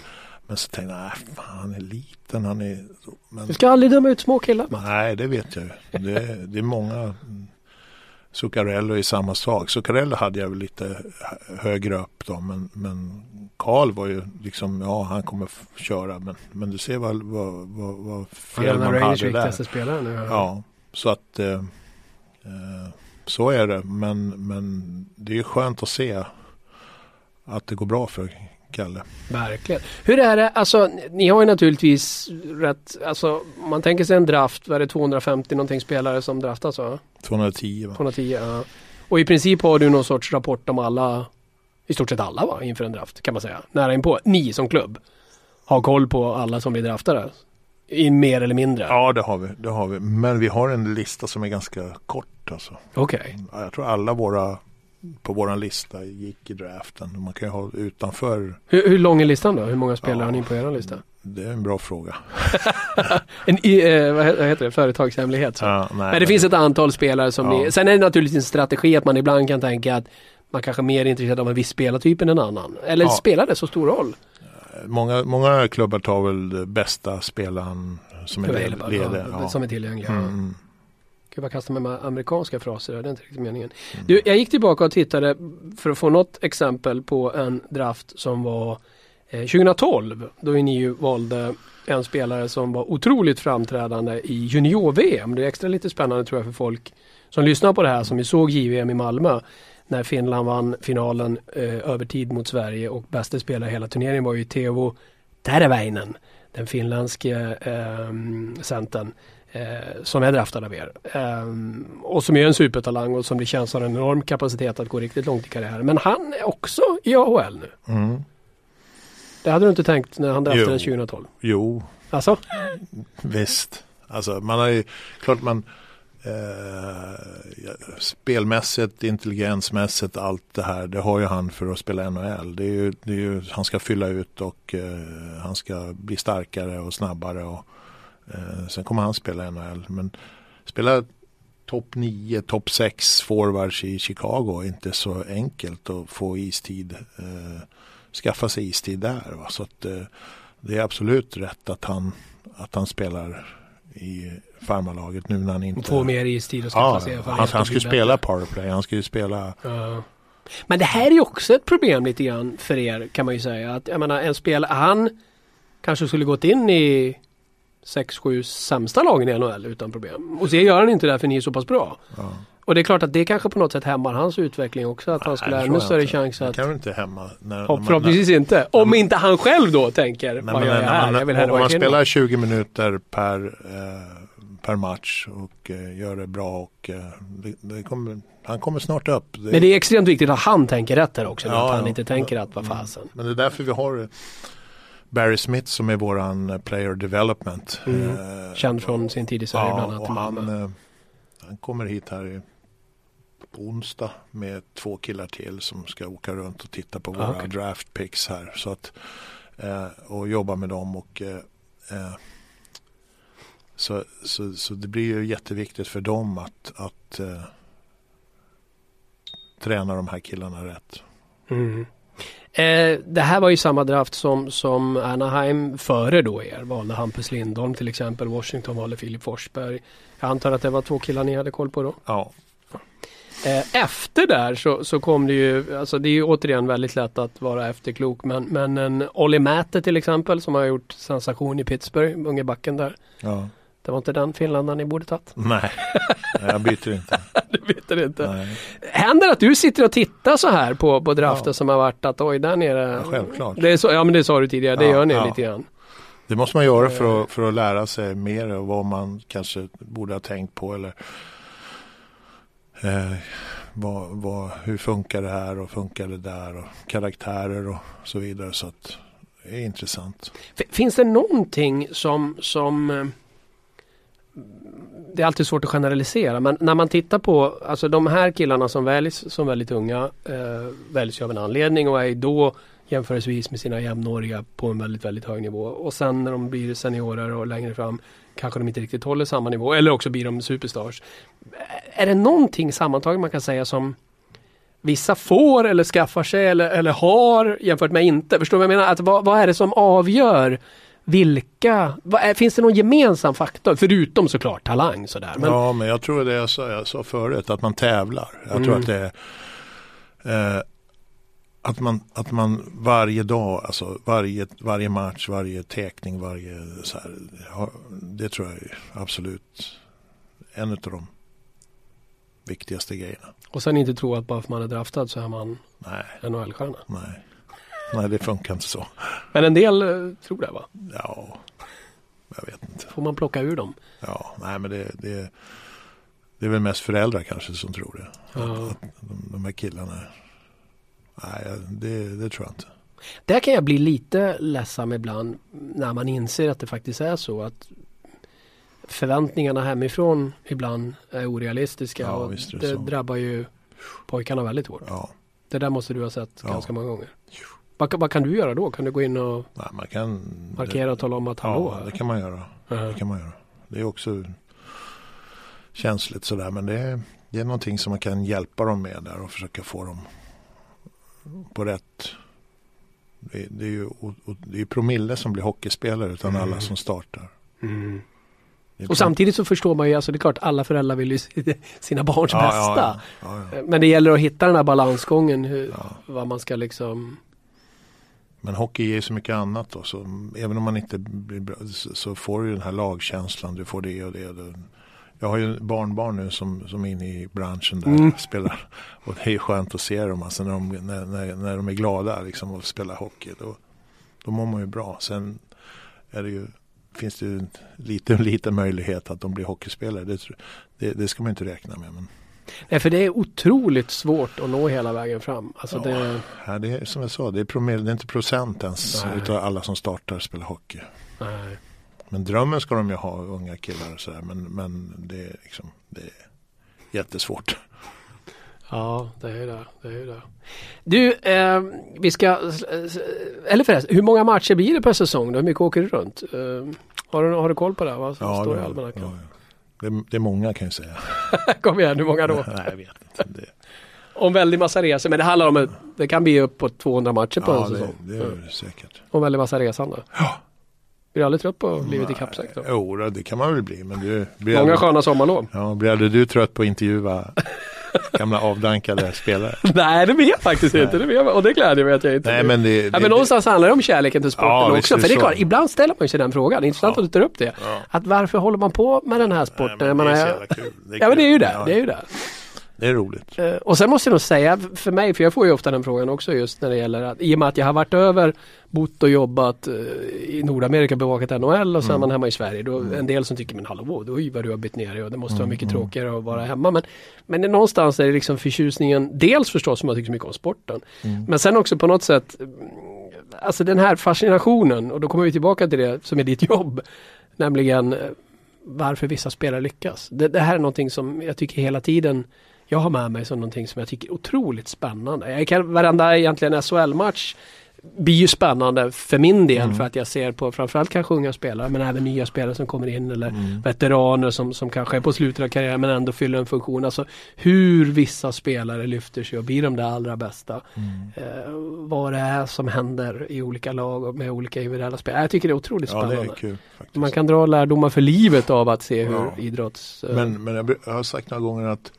Men så tänkte jag, nej fan han är liten, han är... Men... Du ska aldrig döma ut små killar. Nej, det vet jag ju. Det, det är många Zuccarello är samma sak. Zuccarello hade jag väl lite högre upp då men, men Karl var ju liksom, ja han kommer köra men, men du ser vad, vad, vad, vad fel man hade där. Spelare nu, ja. ja, så att eh, eh, så är det men, men det är ju skönt att se att det går bra för Kalle. Verkligen. Hur är det, alltså ni har ju naturligtvis rätt, alltså man tänker sig en draft, vad är det 250 någonting spelare som draftas va? 210 va? 210 ja. Och i princip har du någon sorts rapport om alla, i stort sett alla va, inför en draft kan man säga. Nära inpå, ni som klubb har koll på alla som blir draftade. I mer eller mindre? Ja det har vi, det har vi. Men vi har en lista som är ganska kort alltså. Okej. Okay. Jag tror alla våra på våran lista gick i draften. Man kan ju ha utanför. Hur, hur lång är listan då? Hur många spelare ja, har ni på er lista? Det är en bra fråga. en, eh, vad heter det, företagshemlighet. Ja, nej, Men det nej. finns ett antal spelare som ja. ni, sen är det naturligtvis en strategi att man ibland kan tänka att man kanske är mer intresserad av en viss spelartyp än en annan. Eller ja. spelar det så stor roll? Många, många klubbar tar väl bästa spelaren som är ledig. Ja, som är tillgänglig. Mm. Gud vad kastar mig med amerikanska fraser, det är inte riktigt meningen. Mm. Du, jag gick tillbaka och tittade för att få något exempel på en draft som var eh, 2012 då ni ju valde en spelare som var otroligt framträdande i junior-VM. Det är extra lite spännande tror jag för folk som lyssnar på det här som vi såg JVM i Malmö när Finland vann finalen eh, över tid mot Sverige och bästa spelare i hela turneringen var ju Teuvo Teravainen, den finländske eh, centern eh, som är draftad av er. Eh, och som är en supertalang och som det känns har en enorm kapacitet att gå riktigt långt i karriären. Men han är också i AHL nu. Mm. Det hade du inte tänkt när han draftade 2012? Jo. Alltså? Visst. Alltså man har ju, klart man eh, spelmässigt, intelligensmässigt, allt det här. Det har ju han för att spela NHL. Det är ju, det är ju han ska fylla ut och eh, han ska bli starkare och snabbare. Och, sen kommer han spela NHL. Men spela topp 9, topp 6 forwards i Chicago är inte så enkelt att få istid. Eh, skaffa sig istid där. Va? Så att, eh, det är absolut rätt att han, att han spelar i farmarlaget nu när han inte... Få mer istid och skaffa ja, sig han, han ska ju spela powerplay, han ska ju spela... Ja. Men det här är ju också ett problem lite grann för er kan man ju säga. Att, jag menar en spelare, han kanske skulle gått in i 6-7 sämsta lagen i NHL utan problem. Och så gör han inte det för ni är så pass bra. Ja. Och det är klart att det kanske på något sätt hämmar hans utveckling också. Att han skulle ha ännu större chans att... Det kan inte hämma. När, Hopp, förhoppningsvis inte. Om inte han själv då tänker, Nej, vad gör jag när här? man, Jag vill om man spelar 20 minuter per, eh, per match och eh, gör det bra och eh, det, det kommer, han kommer snart upp. Det, Men det är extremt viktigt att han tänker rätt här också. Ja, att han ja. inte tänker att vad fasen. Men det är därför vi har Barry Smith som är våran eh, player development. Mm. Eh, Känd från sin tid i Sverige bland Ja, annat. och han, eh, han kommer hit här i, på onsdag med två killar till som ska åka runt och titta på Ah, våra okej. draft picks här. Så att, eh, och jobba med dem och eh, eh, så, så, så det blir ju jätteviktigt för dem att, att träna de här killarna rätt. Mm. Eh, det här var ju samma draft som, som Anaheim före då er valde Hampus Lindholm till exempel. Washington valde Filip Forsberg. Jag antar att det var två killar ni hade koll på då. Ja, Eh, efter där så, så kom det ju, alltså det är ju återigen väldigt lätt att vara efterklok men, men en Olli Mäte till exempel som har gjort sensation i Pittsburgh, unge backen där. ja. Det var inte den finländaren ni borde tagit. Nej, jag byter inte. Du det inte. Nej. Händer att du sitter och tittar så här på, på drafter Ja. som har varit att oj där nere. Ja, självklart. Det är så, ja men det sa du tidigare, det Ja, gör ni ja. lite grann. Det måste man göra för att, för att lära sig mer och vad man kanske borde ha tänkt på eller eh, vad, vad, hur funkar det här och funkar det där och karaktärer och så vidare. Så att det är intressant. Finns det någonting som, som eh, det är alltid svårt att generalisera men när man tittar på alltså de här killarna som väljs som väldigt unga eh, väljs ju av en anledning och är då jämförelsevis med sina jämnåriga på en väldigt väldigt hög nivå och sen när de blir seniorer och längre fram kanske de inte riktigt håller samma nivå eller också blir de superstars. Är det någonting sammantaget man kan säga som vissa får eller skaffar sig eller, eller har jämfört med inte? Förstår du vad jag menar? Att vad, vad är det som avgör vilka, vad är, finns det någon gemensam faktor? Förutom såklart talang sådär. Men, Ja, men jag tror det jag sa, jag sa förut, att man tävlar. Jag tror Mm. att det är eh, att, man, att man varje dag, alltså varje, varje match, varje teckning, varje så här, det tror jag är absolut en av de viktigaste grejerna. Och sen inte tro att bara för man är draftad så är man NHL-stjärna. nej. Nej, det funkar inte så. Men en del eh, tror det va? Ja, jag vet inte. Får man plocka ur dem. Ja, nej men det, det, det är väl mest föräldrar kanske som tror det. Ja. De, de här killarna. Nej, det, det tror jag inte. Där kan jag bli lite ledsam ibland när man inser att det faktiskt är så att förväntningarna hemifrån ibland är orealistiska Ja, och det, det drabbar ju pojkarna väldigt hårt. Ja, Det där måste du ha sett Ja. ganska många gånger. Vad, kan- vad kan du göra då? Kan du gå in och nej, man kan markera och tala om att hallå? Ja, det kan man göra. Ja. Det kan man göra. Det är också känsligt sådär men det är, det är någonting som man kan hjälpa dem med där och försöka få dem på rätt det, det är ju o- o- det är promille som blir hockeyspelare utan Mm. alla som startar. Mm. Det Och samtidigt så förstår man ju, alltså det är klart alla föräldrar vill ju sina barns Ja, bästa. Ja, ja. Men det gäller att hitta den här balansgången, hur, vad man ska liksom Men hockey ger så mycket annat då. Så även om man inte blir bra så, får du den här lagkänslan. Du får det och det. Jag har ju barnbarn nu som, som är inne i branschen där Mm. spelar. Och det är ju skönt att se dem. Alltså när, de, när, när, när de är glada liksom och spelar hockey. Då, då mår man ju bra. Sen är det ju, finns det ju en liten, möjlighet att de blir hockeyspelare. Det, det, det ska man inte räkna med. Men Nej, för det är otroligt svårt att nå hela vägen fram. Alltså Ja. det, ja, det är som jag sa, det är, promille, det är inte procent ens Nej. utav alla som startar spelar hockey. nej. Men drömmen ska de ju ha, unga killar och sådär. Men, men det är liksom, det är jättesvårt. Ja, det är det. det, är det. Du, eh, vi ska... Eller förresten, hur många matcher blir det per säsong? då? Hur mycket åker du runt? Eh, har, du, har du koll på det? Vad Ja, står i det, ja, almanackan? ja. Det, det är många kan jag säga. Kom igen, hur många då? Nej, jag vet inte. Det, Om väldigt massa resor, men det handlar om att det kan bli upp på 200 matcher på ja, en säsong. det är det säkert. Och väldigt massa resande. Ja, Blir du aldrig trött på livet i kappsäck då? Jo, det kan man väl bli. Men du, blir Många aldrig, sköna sommarlov. ja, blir aldrig du trött på att intervjua gamla avdankade spelare? Nej, det blir jag faktiskt inte. Det jag, och det gläder mig att jag inte Nej, men det, Ja, det, men någonstans handlar det om kärleken till sporten Ja, också. För det är klart, ibland ställer man sig den frågan. Det är intressant Ja. att du tar upp det. Ja. Att varför håller man på med den här Nej, sporten? men Man det är så jävla kul. Det är Ja men det är ju det. Ja, det, är ju det. Det är roligt. Eh, Och sen måste jag nog säga för mig, för jag får ju ofta den frågan också just när det gäller att i och med att jag har varit över, bott och jobbat eh, i Nordamerika, bevakat NHL och sen Mm. man hemma i Sverige. Då, Mm. En del som tycker men hallå, då är ju vad du har bytt ner dig och det måste vara Mm, mycket mm. tråkigare att vara hemma. Men, men någonstans är det liksom förtjusningen, dels förstås som man tycker så mycket om sporten. Mm. Men sen också på något sätt, mm, alltså den här fascinationen och då kommer vi tillbaka till det som är ditt jobb. Nämligen eh, varför vissa spelare lyckas. Det, det här är någonting som jag tycker hela tiden jag har med mig som någonting som jag tycker är otroligt spännande. Jag kan, varenda egentligen SHL-match blir ju spännande för min del Mm. för att jag ser på framförallt kanske unga spelare men även nya spelare som kommer in eller Mm. veteraner som, som kanske är på slutet av karriären men ändå fyller en funktion. Alltså hur vissa spelare lyfter sig och blir de där allra bästa. Mm. Eh, vad det är som händer i olika lag och med olika individuella spelare. Jag tycker det är otroligt Ja, spännande. är kul. Man kan dra lärdomar för livet av att se hur Ja. idrotts... eh, Men, men jag, jag har sagt några gånger att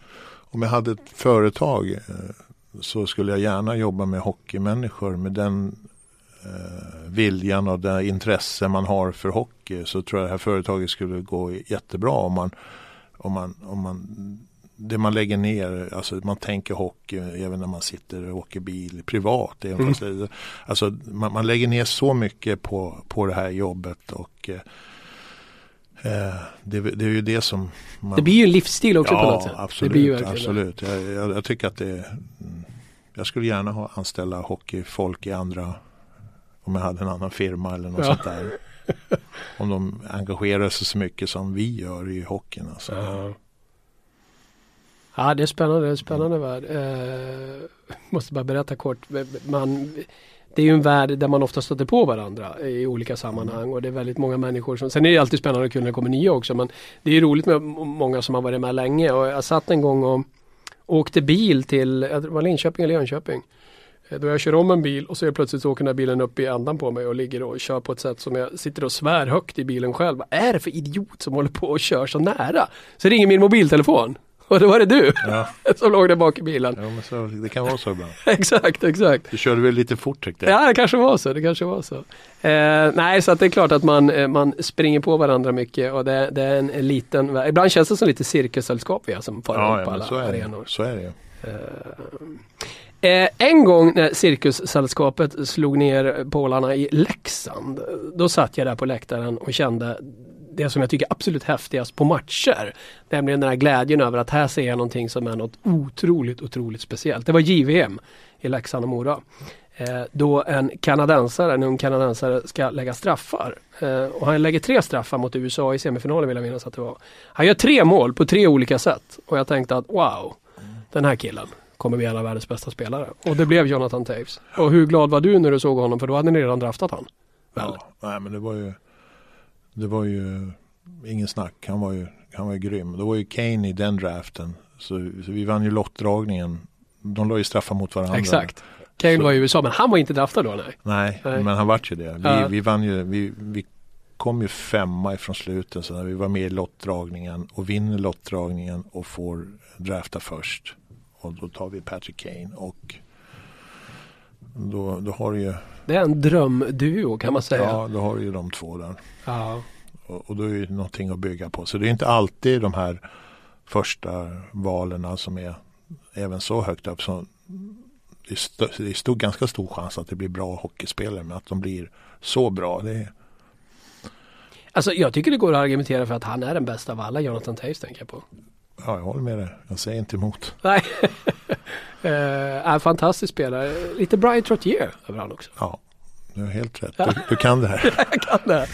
om jag hade ett företag eh, så skulle jag gärna jobba med hockeymänniskor med den eh, viljan och det intresse man har för hockey så tror jag det här företaget skulle gå jättebra om man, om man, om man det man lägger ner, alltså man tänker hockey även när man sitter och åker bil privat. Även Mm. fast alltså man, man lägger ner så mycket på, på det här jobbet och eh, det, det är ju det som man, det blir ju en livsstil också på något sätt. Absolut, absolut. Jag, jag, jag tycker att det är, Jag skulle gärna ha anställa hockeyfolk i andra om jag hade en annan firma eller något Ja. sånt där. Om de engagerar sig så mycket som vi gör i hockeyn. Alltså. Ja. ja, det är spännande. Det är spännande värld. Eh, måste bara berätta kort. Man, det är ju en värld där man ofta stöter på varandra i olika sammanhang och det är väldigt många människor som, sen är det alltid spännande och kul när det kommer nya också men det är roligt med många som har varit med länge och jag satt en gång och åkte bil till, jag tror var Linköping eller Jönköping. Eh, då jag kör om en bil och så är plötsligt så åker den här bilen upp i andan på mig och ligger och kör på ett sätt som jag sitter och svär högt i bilen själv. Vad är det för idiot som håller på och kör så nära? Så ringer min mobiltelefon och då var det du Ja, som låg där bak i bilen. ja men så, det kan vara så ibland. exakt, exakt. Du körde väl lite fort tyckte jag. Ja, det kanske var så. Det kanske var så. Eh, nej, så att det är klart att man, eh, man springer på varandra mycket och det, det är en, en liten, ibland känns det som lite cirkussällskap vi har som far Ja, på ja men alla så är, arenor. så är det ju. Eh, en gång när Cirkussällskapet slog ner pålarna i Leksand, då satt jag där på läktaren och kände det som jag tycker är absolut häftigast på matcher. Nämligen den här glädjen över att här ser jag någonting som är något otroligt, otroligt speciellt. Det var JVM i Leksand och Mora. Eh, då en kanadensare, en ung kanadensare ska lägga straffar. Eh, och han lägger tre straffar mot USA i semifinalen vill jag minnas att det var. Han gör tre mål på tre olika sätt. Och jag tänkte att wow, den här killen kommer bli en av världens bästa spelare. Och det blev Jonathan Taves. Och hur glad var du när du såg honom? För då hade ni redan draftat han. Väl? Ja, nej men det var ju det var ju ingen snack. Han var ju, han var ju grym. Det var ju Kane i den draften. Så, så vi vann ju lottdragningen. De la ju straffar mot varandra. Exakt. Kane Så- var i USA men han var inte draftad då nej. Nej, Nej. men han vart ju det. Vi, Ja. vi vann ju, vi, vi kom ju femma ifrån slutet så när vi var med i lottdragningen och vinner lottdragningen och får drafta först. Och då tar vi Patrick Kane och då, då har du ju, Det är en drömduo kan man säga. ja, då har du ju de två där. Ja. Och, och då är det någonting att bygga på. Så det är inte alltid de här första valen som är även så högt upp. Så det är, st- det är stor, ganska stor chans att det blir bra hockeyspelare men att de blir så bra det är, Alltså jag tycker det går att argumentera för att han är den bästa av alla Jonathan Taves tänker jag på. Ja, jag håller med dig. Jag säger inte emot. Nej. eh, är fantastisk spelare. Lite Brian Trottier över han också. Ja, du har helt rätt. Du, du kan det här. Jag kan det.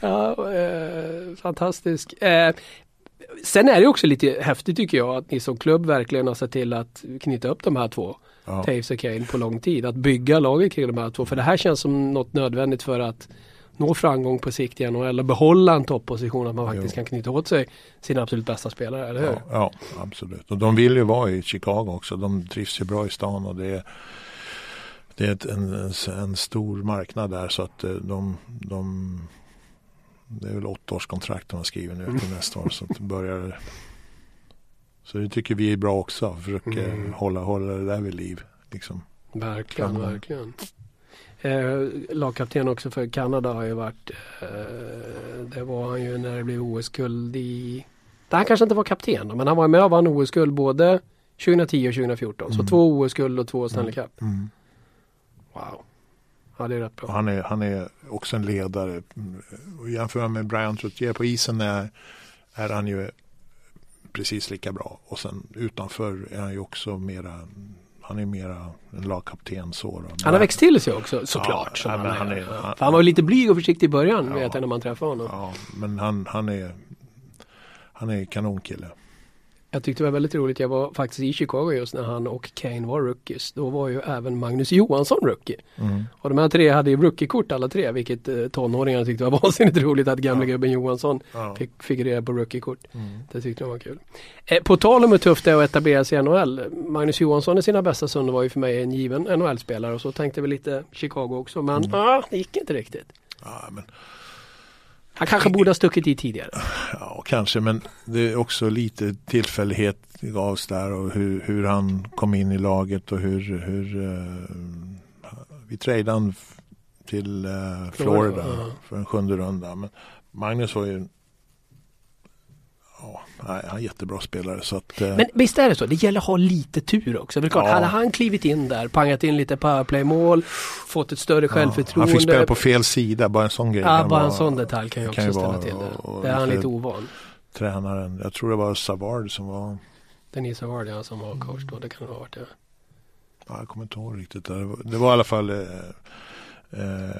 Ja, eh, fantastisk. Eh, sen är det också lite häftigt tycker jag att ni som klubb verkligen har sett till att knyta upp de här två. Ja, Taves och Kane på lång tid. Att bygga laget kring de här två. För det här känns som något nödvändigt för att nå framgång på sikt i NHL och behålla en topposition. Att man faktiskt Jo. kan knyta åt sig sina absolut bästa spelare, eller hur? ja, ja, absolut. Och de vill ju vara i Chicago också. De trivs ju bra i stan och det är, det är ett, en, en, stor marknad där så att eh, de, de det är väl åtta års kontrakt de har skrivit nu till nästa år. Så att det börjar så det tycker vi är bra också. Försöker Mm. hålla, hålla det där vid liv. Liksom. Verkligen, Kanon. verkligen. Eh, lagkapten också för Kanada har ju varit, eh, det var han ju när det blev OS-guld i, han kanske inte var kapten men han var med och vann OS-guld både 2010 och 2014. Så Mm. två OS-guld och två Stanley Cup. Mm. Wow. Ja, det är rätt Och bra. han, är, han är också en ledare. Mm, Och jämför man med Brian Trottier på isen är, är han ju precis lika bra. Och sen utanför är han ju också mera han är mera en lagkapten så. Då. Han har växt till sig också såklart. Ja, han, han är. han- han var lite blyg och försiktig i början Ja. vet jag när man träffade honom. Ja, men han, han är han är kanonkille. Jag tyckte det var väldigt roligt. Jag var faktiskt i Chicago just när han och Kane var rookies. Då var ju även Magnus Johansson rookie. Mm. Och de här tre hade ju rookiekort alla tre vilket eh, tonåringarna tyckte var vansinnigt roligt att gamla Ja. gubben Johansson Ja. fick figurera på rookiekort. Mm. Det tyckte de var kul. Eh, på tal om hur tufft det är att etablera sig i NHL. Magnus Johansson i sina bästa stunder var ju för mig en given NHL-spelare och så tänkte vi lite Chicago också men Mm. ah, det gick inte riktigt. Ja, men, Han kanske borde ha stuckit i tidigare. ja, kanske, men det är också lite tillfällighet gavs där och hur, hur han kom in i laget och hur, hur eh, vi f- till eh, Florida, Florida, för en sjunde runda. Men Magnus var ju ja, nej, han är jättebra spelare så att eh, Men visst är det så, det gäller att ha lite tur också. För klart, Ja. hade han klivit in där, pangat in lite powerplay-mål, fått ett större ja, självförtroende. han fick spela på fel sida, bara en sån grej. Ja, bara en vara- sån detalj kan ju också kan ställa vara- till det. Det är han lite- ovan. Tränaren, jag tror det var Savard som var Denise Savard ja, som var coach då, det kan det ha varit det. Ja, jag kommer inte ihåg riktigt. Det var, det var i alla fall eh, eh,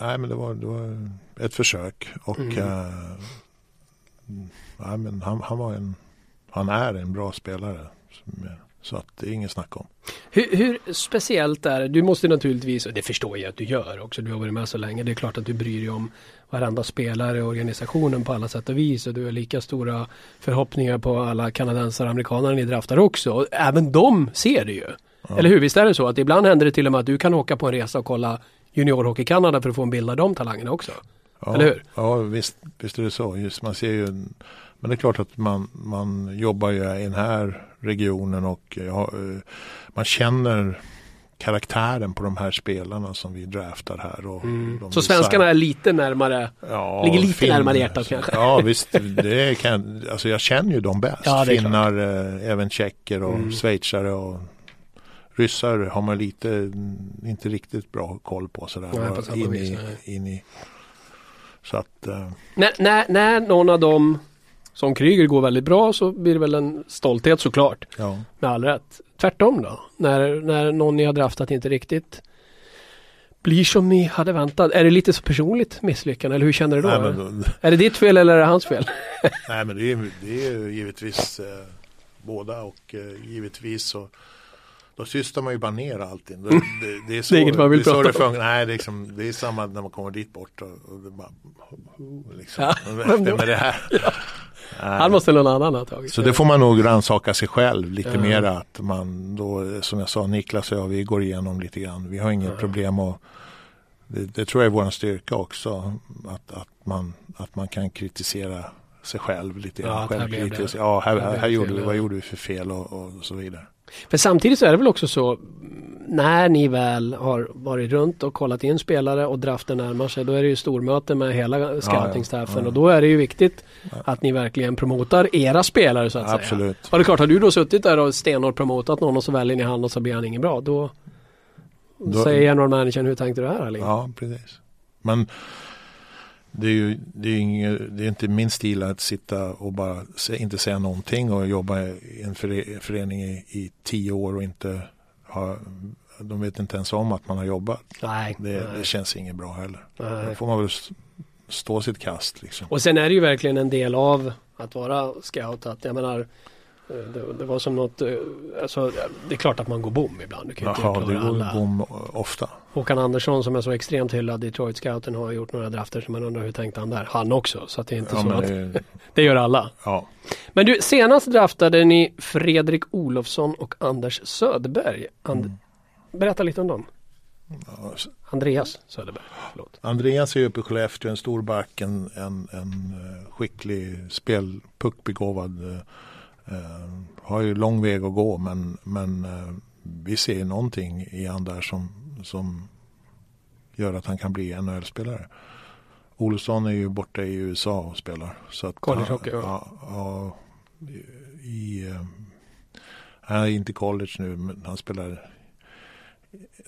Nej men det var, det var ett försök och Mm. eh, nej, men han, han var en Han är en bra spelare. Så att det är inget snack om. Hur, hur speciellt är det? Du måste naturligtvis, och det förstår jag att du gör också, du har varit med så länge. Det är klart att du bryr dig om varenda spelare i organisationen på alla sätt och vis. Och du har lika stora förhoppningar på alla kanadensare och amerikaner ni draftar också. Och även de ser det ju. Ja. Eller hur? Visst är det så att ibland händer det till och med att du kan åka på en resa och kolla juniorhockey Kanada för att få en bild av de talangerna också. Ja, Eller hur? Ja visst, visst är det så. Just, man ser ju en, men det är klart att man, man jobbar ju i den här regionen och ja, eh, man känner karaktären på de här spelarna som vi draftar här. Och Mm. Så svenskarna är lite närmare. ja, ligger lite finnar. närmare hjärtat kanske. Ja visst, det kan, alltså jag känner ju dem bäst. Ja, Finnar, eh, även tjecker och Mm. schweizare och ryssar har man lite, inte riktigt bra koll på sådär. Samma in, i, in i, så att eh, När, när, när någon av dem som Kryger går väldigt bra så blir det väl en stolthet såklart. ja. Med all rätt. Tvärtom då? När, när någon ni har draftat inte riktigt blir som ni hade väntat. Är det lite så personligt misslyckande eller hur känner du då? Nej, men, Är det ditt fel eller är det hans fel? nej men det är, det är ju givetvis eh, båda och eh, givetvis så då systrar man ju bara ner allting. Det, det, det är så Det är inget man vill det prata det om. Nej, det är, liksom, det är samma när man kommer dit bort och, och det bara liksom. Ja, Efter med det här. Nej. Han måste någon annan ha tagit. Så det får man nog rannsaka sig själv lite Ja. mera. Att man då, som jag sa, Niklas och jag, vi går igenom lite grann. Vi har inget Ja. problem och det, det tror jag är vår styrka också. Att, att, man, att man kan kritisera sig själv lite Ja, grann. att Självkritiskt. Ja, här, här här, här gjorde vi, ja. vad gjorde vi för fel och, och så vidare. För samtidigt så är det väl också så när ni väl har varit runt och kollat in spelare och draften närmar sig då är det ju stormöte med hela scoutingstaffen ja. och då är det ju viktigt Ja. att ni verkligen promotar era spelare så att säga. Absolut. Och det är klart, har du då suttit där och stenhårt promotat någon och så väljer ni han och så blir han ingen bra då, Då- säger general managern hur tänkte du här Erling? Ja, precis. Men det är ju det är inget, det är inte min stil att sitta och bara inte säga någonting och jobba i en före- förening i, i tio år och inte ha de vet inte ens om att man har jobbat. Nej. Det, nej, det känns inget bra heller. Då nej. får man väl stå sitt kast liksom. Och sen är det ju verkligen en del av att vara scout att jag menar det, det var som något, eh, alltså det är klart att man går bom ibland. Du kan ju inte Jaha, det klara alla. går bom ofta. Håkan Andersson som är så extremt hyllad Detroit scouten har gjort några drafter som man undrar hur tänkte han där? Han också, så att det är inte Ja, så att det, det gör alla. ja. Men du, senast draftade ni Fredrik Olofsson och Anders Söderberg. And- Mm. Berätta lite om dem. Andreas Söderberg. Förlåt. Andreas är ju uppe i Skellefteå, en stor back, en, en, en eh, skicklig spel, puckbegåvad. eh, eh, har ju lång väg att gå men, men eh, vi ser någonting i han där som, som gör att han kan bli NHL-spelare. Olofsson är ju borta i USA och spelar. Så att College hockey, ja. ja. i, eh, han är inte college nu men han spelar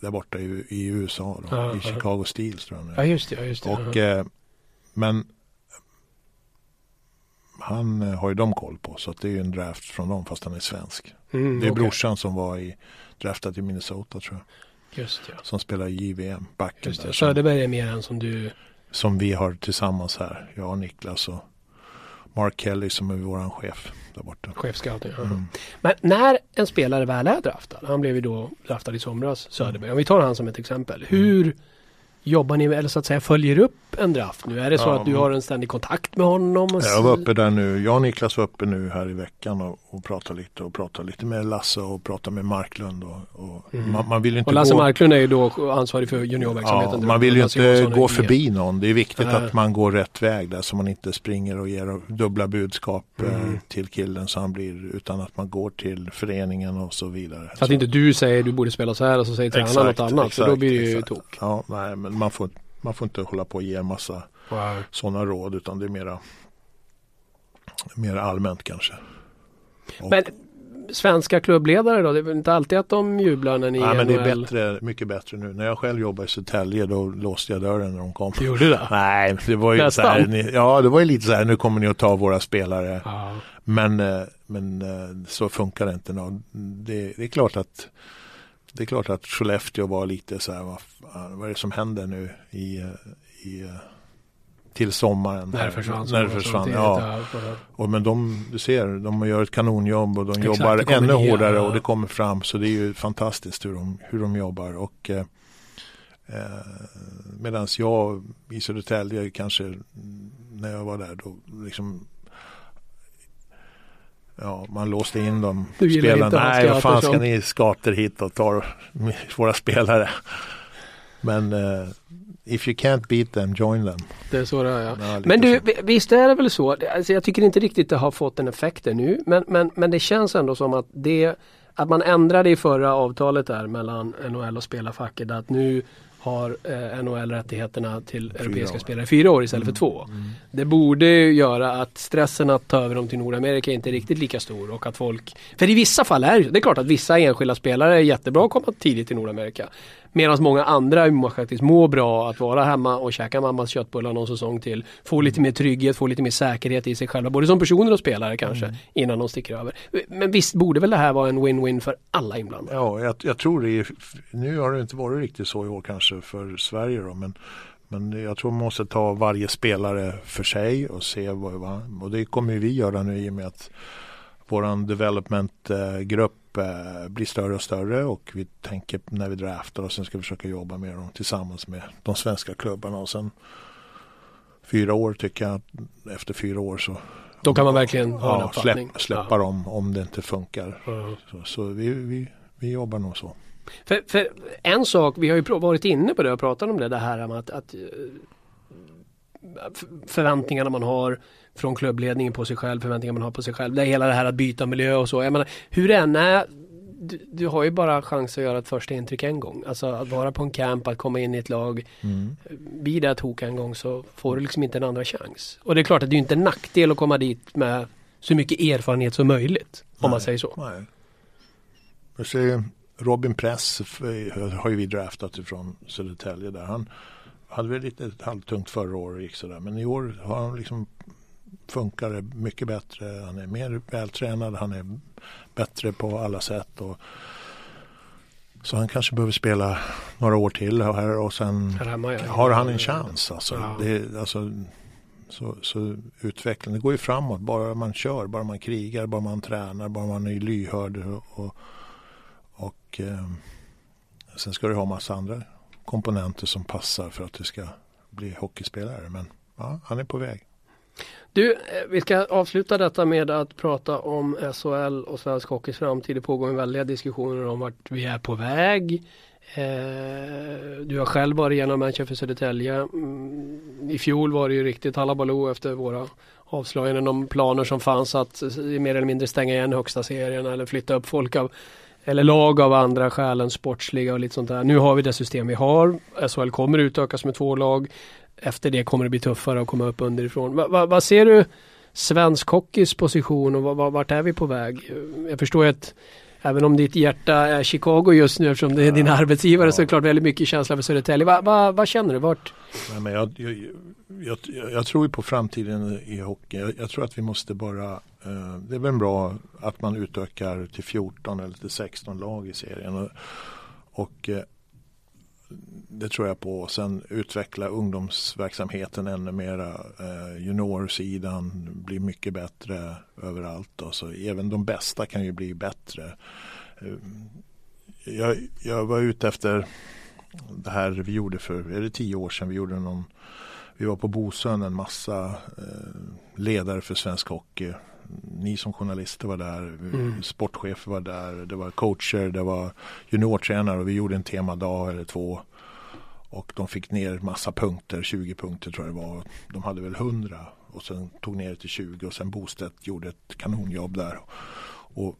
där borta i, i USA då, Ja, i. Chicago Steels tror jag nu. Ja just det, ja, just det. Och, eh, men han eh, har ju de koll på så att det är ju en draft från dem fast han är svensk. Mm, Det är okej. brorsan som var i draftad i Minnesota tror jag. Just det. Som spelar i JVM, backen Just där. det. Som, Söderberg är mer än som du som vi har tillsammans här. Jag och Niklas och Mark Kelly som är våran chef där borta. chefscouting. ja. Mm. Men när en spelare väl är draftad, han blev ju då draftad i somras, Söderberg. Om vi tar han som ett exempel. Hur jobbar ni med, eller så att säga följer upp en draft nu? Är det så Ja, att du har en ständig kontakt med honom? Och Jag var uppe där nu, jag och Niklas var uppe nu här i veckan och, och pratade lite och pratade lite med Lasse och pratade med Marklund och, och Mm. man, man vill inte Och Lasse gå... Marklund är ju då ansvarig för juniorverksamheten. Ja, man vill ju inte gå förbi någon. Det är viktigt Nej. att man går rätt väg där så man inte springer och ger dubbla budskap eh, Mm. till killen så han blir utan att man går till föreningen och så vidare. Så att inte du säger du borde spela så här och så säger tränaren något annat. för då blir det ju exakt. tok. Ja, nej, men man får, man får inte hålla på och ge en massa Wow. sådana råd utan det är mera, mera allmänt kanske. Och- Men svenska klubbledare då? Det är väl inte alltid att de jublar när ni Ja, men det är bättre, mycket bättre nu. När jag själv jobbade i Södertälje då låste jag dörren när de kom. Du gjorde det? Nej, det var ju så här, ni, ja det var ju lite så här, nu kommer ni att ta våra spelare. Ja. Men, eh, men eh, så funkar det inte. Det, det är klart att det är klart att Skellefteå var lite så här, vad, vad är det som händer nu i, eh, i till sommaren? När det försvann. När det försvann, ja. Och, men de, du ser, de gör ett kanonjobb och de Exakt, jobbar ännu nya, hårdare ja. och det kommer fram. Så det är ju fantastiskt hur de, hur de jobbar. Och eh, eh, Medan jag i Södertälje kanske när jag var där då liksom Ja, man låste in dem. Du spelarna. inte Nej, vad fan ska ni skater hit och ta våra spelare? Men eh, if you can't beat them, join them. Det är så det är ja. Ja, Men du, så. vi- visst är det väl så? Alltså jag tycker inte riktigt det har fått en effekt ännu. Men, men, men det känns ändå som att det att man ändrade i förra avtalet där mellan NHL och spelarfacket att nu har eh, NHL rättigheterna till europeiska år. spelare fyra år istället för två. Mm. Det borde ju göra att stressen att ta över dem till Nordamerika inte är riktigt lika stor och att folk... För i vissa fall är det är klart att vissa enskilda spelare är jättebra att komma tidigt till Nordamerika. Medan många andra faktiskt mår bra att vara hemma och käka mammas köttbullar någon säsong till. Få lite mer trygghet, få lite mer säkerhet i sig själva. Både som personer och spelare kanske innan de sticker över. Men visst borde väl det här vara en win-win för alla inblandade? Ja, jag, jag tror det är, nu har det inte varit riktigt så i år kanske för Sverige då, men, men jag tror man måste ta varje spelare för sig och se vad, och det kommer vi göra nu i och med att våran developmentgrupp eh, blir större och större och vi tänker när vi draftar och sen ska vi försöka jobba med dem tillsammans med de svenska klubbarna och sen fyra år tycker jag att efter fyra år så Då kan man verkligen ha en ja, uppfattning. släpp, släppa dem om det inte funkar. Ja. Så, så vi, vi, vi jobbar nog så. För, för en sak, vi har ju varit inne på det och pratat om det, det här med att, att eh, förväntningarna man har från klubbledningen på sig själv, förväntningar man har på sig själv. Det är hela det här att byta miljö och så. Jag menar, hur det än är, du, du har ju bara chans att göra ett första intryck en gång. Alltså att vara på en camp, att komma in i ett lag. Mm. Blir det tok en gång så får du liksom inte en andra chans. Och det är klart att det är inte en nackdel att komma dit med så mycket erfarenhet som möjligt. Om man säger så. Nej. Jag ser Robin Press f- har ju vi draftat ifrån Södertälje där. Han hade väl lite halvtungt förra året gick sådär. Men i år har han liksom funkar det mycket bättre. Han är mer vältränad. Han är bättre på alla sätt. Och så han kanske behöver spela några år till här och sen har han en chans. Alltså. Ja. Det, alltså så, så utvecklingen, det går ju framåt bara man kör, bara man krigar, bara man tränar, bara man är lyhörd. Och, och, och eh, sen ska du ha massa andra komponenter som passar för att du ska bli hockeyspelare. Men ja, han är på väg. Du, eh, vi ska avsluta detta med att prata om SHL och svensk hockeys framtid. Det pågår en väldiga diskussioner om vart vi är på väg. Eh, du har själv varit igenom matchen för Södertälje. Mm, I fjol var det ju riktigt halabaloo efter våra avslöjanden om planer som fanns att mer eller mindre stänga igen högsta serien eller flytta upp folk av eller lag av andra skäl än sportsliga och lite sånt där. Nu har vi det system vi har. SHL kommer utökas med två lag. Efter det kommer det bli tuffare att komma upp underifrån. Vad va, va ser du svensk hockeys position och vart är vi på väg? Jag förstår ju att Även om ditt hjärta är Chicago just nu eftersom det är din arbetsgivare ja. så är det klart väldigt mycket känsla för Södertälje. Vad va, va känner du? Vart? Nej, men jag, jag, jag, jag, tror ju på framtiden i hockey. Jag, tror att vi måste bara eh, Det är väl bra att man utökar till 14 eller till 16 lag i serien. Och, och eh, det tror jag på. Sen utveckla ungdomsverksamheten ännu mera. Eh, juniorsidan blir mycket bättre överallt. Då. Så även de bästa kan ju bli bättre. Eh, jag, jag, var ute efter det här vi gjorde för, är det tio år sedan? Vi gjorde någon vi var på Bosön en massa eh, ledare för svensk hockey. Ni som journalister var där, mm. sportchefer var där, det var coacher, det var juniortränare och vi gjorde en temadag eller två. Och de fick ner massa punkter, 20 punkter tror jag det var. De hade väl 100 och sen tog ner det till 20 och sen Bostedt gjorde ett kanonjobb där. Och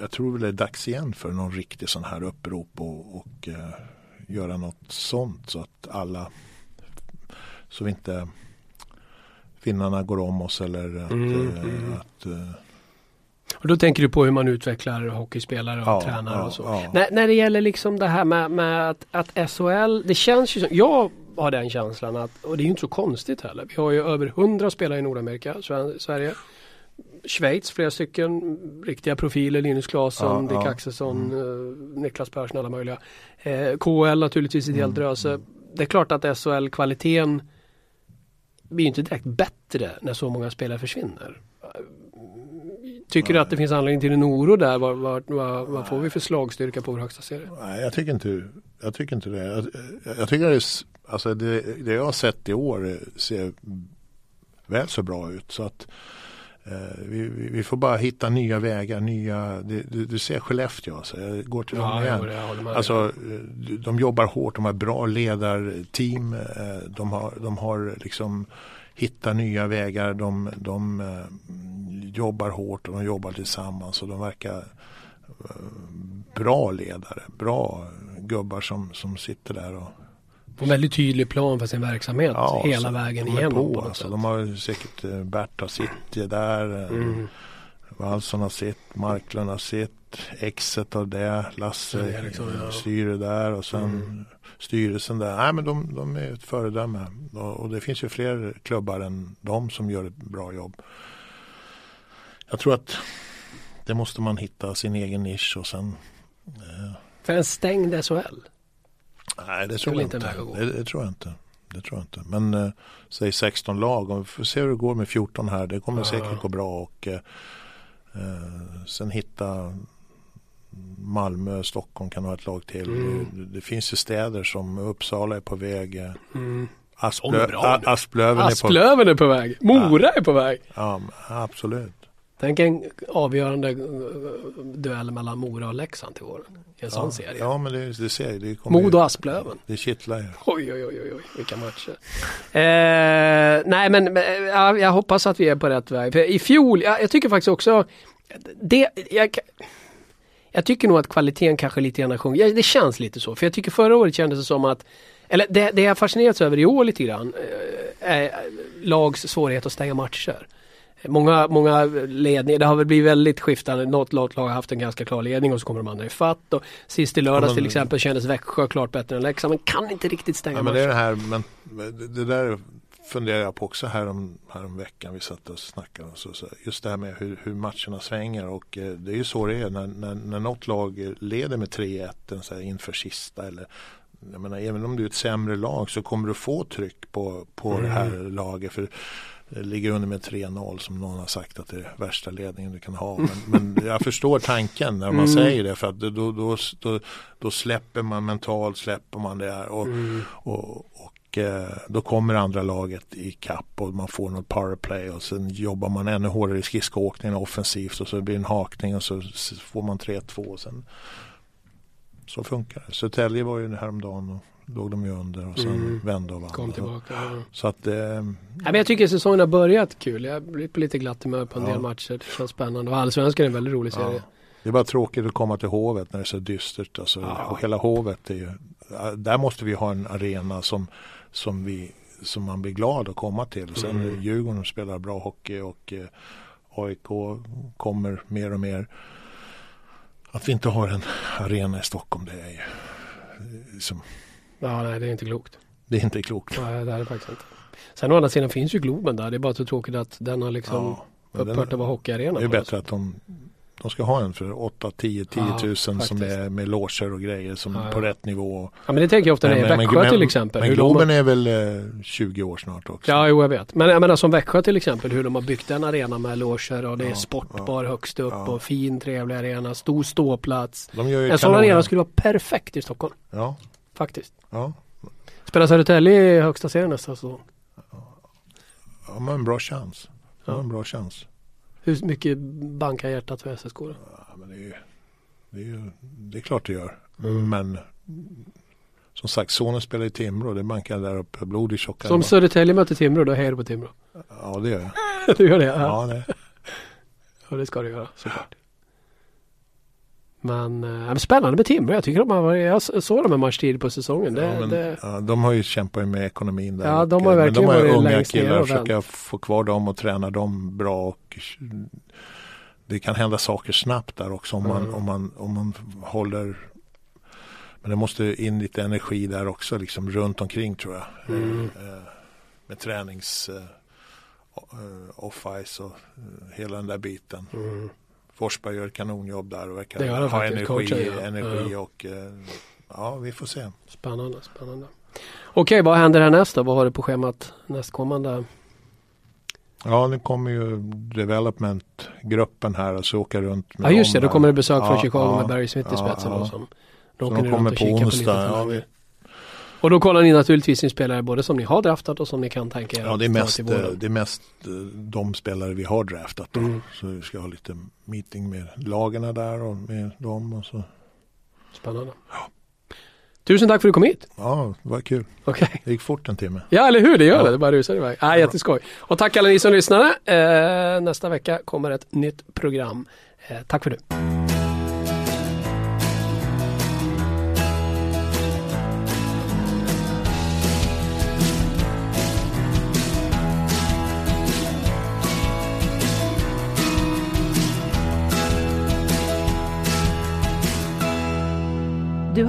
jag tror väl det är dags igen för någon riktig sån här upprop och, och uh, göra något sånt så att alla så vi inte finnarna går om oss eller att, mm, uh, mm. att uh, och då tänker du på hur man utvecklar hockeyspelare och ja, tränare ja, och så. Ja. När, när det gäller liksom det här med, med att, att SHL, det känns ju som, jag har den känslan att, och det är ju inte så konstigt heller. Vi har ju över hundra spelare i Nordamerika, Sverige. Schweiz, flera stycken riktiga profiler, Linus ja, Dick. Axelsson, mm. Eh, Niklas Persson, alla möjliga. Eh, KL naturligtvis ett helt mm. dröse. Det är klart att SHL-kvaliteten blir inte direkt bättre när så många spelare försvinner. Tycker Nej. du att det finns anledning till en oro där? Vad, vad, vad, vad får vi för slagstyrka på vår högsta serie? Nej, jag tycker inte, jag tycker inte det. Jag, jag tycker det, alltså det, det jag har sett i år ser väl så bra ut. Så att eh, vi, vi, får bara hitta nya vägar, nya, du, du ser Skellefteå, alltså, jag går till ja, dem igen. alltså, de jobbar hårt, de har bra ledarteam, eh, de har, de har liksom hittar nya vägar, de, de eh, jobbar hårt och de jobbar tillsammans och de verkar bra ledare, bra gubbar som, som sitter där och en väldigt tydlig plan för sin verksamhet ja, hela vägen igenom. På, på alltså, de har säkert eh, Bert har sitt där. Mm. Wallson har sitt, Marklund har sitt, Exet har det, Lasse Eriksson, ja. styr där och sen mm styrelsen där. Nej, men de, de är ett föredöme. Och, och, det finns ju fler klubbar än de som gör ett bra jobb. Jag tror att det måste man hitta sin egen nisch och sen eh. För en stängd SHL? Nej, det tror jag inte. Det, det, tror jag inte. Det tror jag inte. Men eh, säg 16 lag och vi får se hur det går med 14 här. Det kommer ja. säkert gå bra och eh, eh sen hitta Malmö, Stockholm kan ha ett lag till. Mm. Det, det, finns ju städer som Uppsala är på väg. Eh, mm. Asplö, Asplöven, Asplöven är, på, är på väg. Mora ja. är på väg. Ja, absolut. Tänk en avgörande eh, duell mellan Mora och Leksand till våren. I en ja, sån serie. Ja, men det, det ser det Modo och Asplöven. Det kittlar ju. Oj, oj, oj, oj, vilka matcher. Eh, nej, men ja, jag hoppas att vi är på rätt väg. För I fjol, jag, jag tycker faktiskt också det, jag, jag tycker nog att kvaliteten kanske lite grann sjunker. Det känns lite så. För jag tycker förra året kändes det som att eller det, det jag fascinerats över i år lite grann eh, är lags svårighet att stänga matcher. Många, många ledningar, det har väl blivit väldigt skiftande. Något lag har haft en ganska klar ledning och så kommer de andra ifatt. Och sist i lördags ja, till exempel kändes Växjö klart bättre än Leksand men kan inte riktigt stänga ja, men. Det, är det, här, men det där funderar jag på också här om, här om veckan. Vi satt och snackade. Och så, så just det här med hur, hur matcherna svänger. Och eh, det är ju så det är när, när, när något lag leder med 3-1 inför sista. Eller, jag menar, även om du är ett sämre lag så kommer du få tryck på, på mm. det här laget. För ligger under med 3-0 som någon har sagt att det är värsta ledningen du kan ha. Men, men jag förstår tanken när man mm. säger det för att då, då, då, då, släpper man mentalt släpper man det här. Och, mm. och, Eh, då kommer andra laget i kapp och man får något powerplay och sen jobbar man ännu hårdare i skridskoåkningen offensivt och så blir det en hakning och så får man 3-2 och sen så funkar det. Södertälje var ju häromdagen och låg de ju under och sen Mm. vände och vann. Kom tillbaka. Ja. Så att eh, Nej, men jag tycker säsongen har börjat kul. Jag blivit på lite glatt humör på en Ja. del matcher. Det känns spännande. Och Allsvenskan är en väldigt rolig serie. ja, det är bara tråkigt att komma till Hovet när det är så dystert. Alltså, Ja. och hela Hovet är ju, där måste vi ha en arena som, som, vi, som man blir glad att komma till. Sen Mm. Djurgården spelar bra hockey och eh, AIK kommer mer och mer. Att vi inte har en arena i Stockholm det är ju eh, som, Ja, nej, det är inte klokt. det är inte klokt. Nej, det är det faktiskt inte. Sen å andra sidan finns ju Globen där. Det är bara så tråkigt att den har liksom Ja, men den- upphört att vara hockeyarena. Det är bättre att de, de ska ha en för 8, 10, 10 Ja, tusen som faktiskt. är med loger och grejer som Ja, på rätt nivå. Ja, men det tänker jag ofta när det är Växjö men- till exempel. Men Globen har... är väl eh, 20 år snart också. Ja, jo, jag vet. Men jag menar som Växjö till exempel. Hur de har byggt en arena med loger och det är sportbar högst upp och fin trevlig arena. Stor ståplats. En sån arena skulle vara perfekt i Stockholm. Ja, Faktiskt. ja. Spelar Södertälje i högsta serien nästa säsong? ja men en bra chans. Ja. Ja. En bra chans. Hur mycket bankar hjärtat för SSK då? Ja, men det, är det, är det är klart det gör. Mm. Men som sagt, sonen spelar i Timrå. Det bankar där uppe. Blod i tjocka. Som Södertälje möter Timrå, då hejar du på Timrå. Ja, det gör jag. du gör det? Ja. Ja, det. ja, det ska du göra såklart. Men, eh, men spännande med Timrå. Jag tycker de har varit, jag såg dem en match tidigt på säsongen. Det, ja, men, det, ja, de har ju kämpat med ekonomin där. Ja, de har eh, men verkligen de har unga killar och försöka få kvar dem och träna dem bra. Och det kan hända saker snabbt där också om man, Mm. om man, om man håller men det måste in lite energi där också liksom runt omkring tror jag. Mm. Eh, med tränings eh, eh, off-ice och eh, hela den där biten. mm. Forsberg gör ett kanonjobb där och verkar ha energi, coachen, ja. energi och eh, ja, vi får se. Spännande, spännande. Okej, vad händer härnäst då? Vad har du på schemat nästkommande? Ja, nu kommer ju development-gruppen här och så åka runt med Ja just det, då kommer det besök från Ja, Chicago ja, med Barry Smith i spetsen. ja. Då, som, då Så de kommer på onsdag. Ja, vi, Och då kollar ni naturligtvis in spelare både som ni har draftat och som ni kan tänka er ja det, är mest, eh, det är mest eh, de spelare vi har draftat då. Mm. Så vi ska ha lite meeting med lagarna där och med dem och så. Spännande. Tusen tack för att du kom hit. Ja, det var kul. Okej. Det gick fort en timme. Ja, eller hur? Det gör Ja. det. Det bara rusar iväg. Ah, jätteskoj. Och tack alla ni som lyssnade. Eh, nästa vecka kommer ett nytt program. Eh, tack för nu.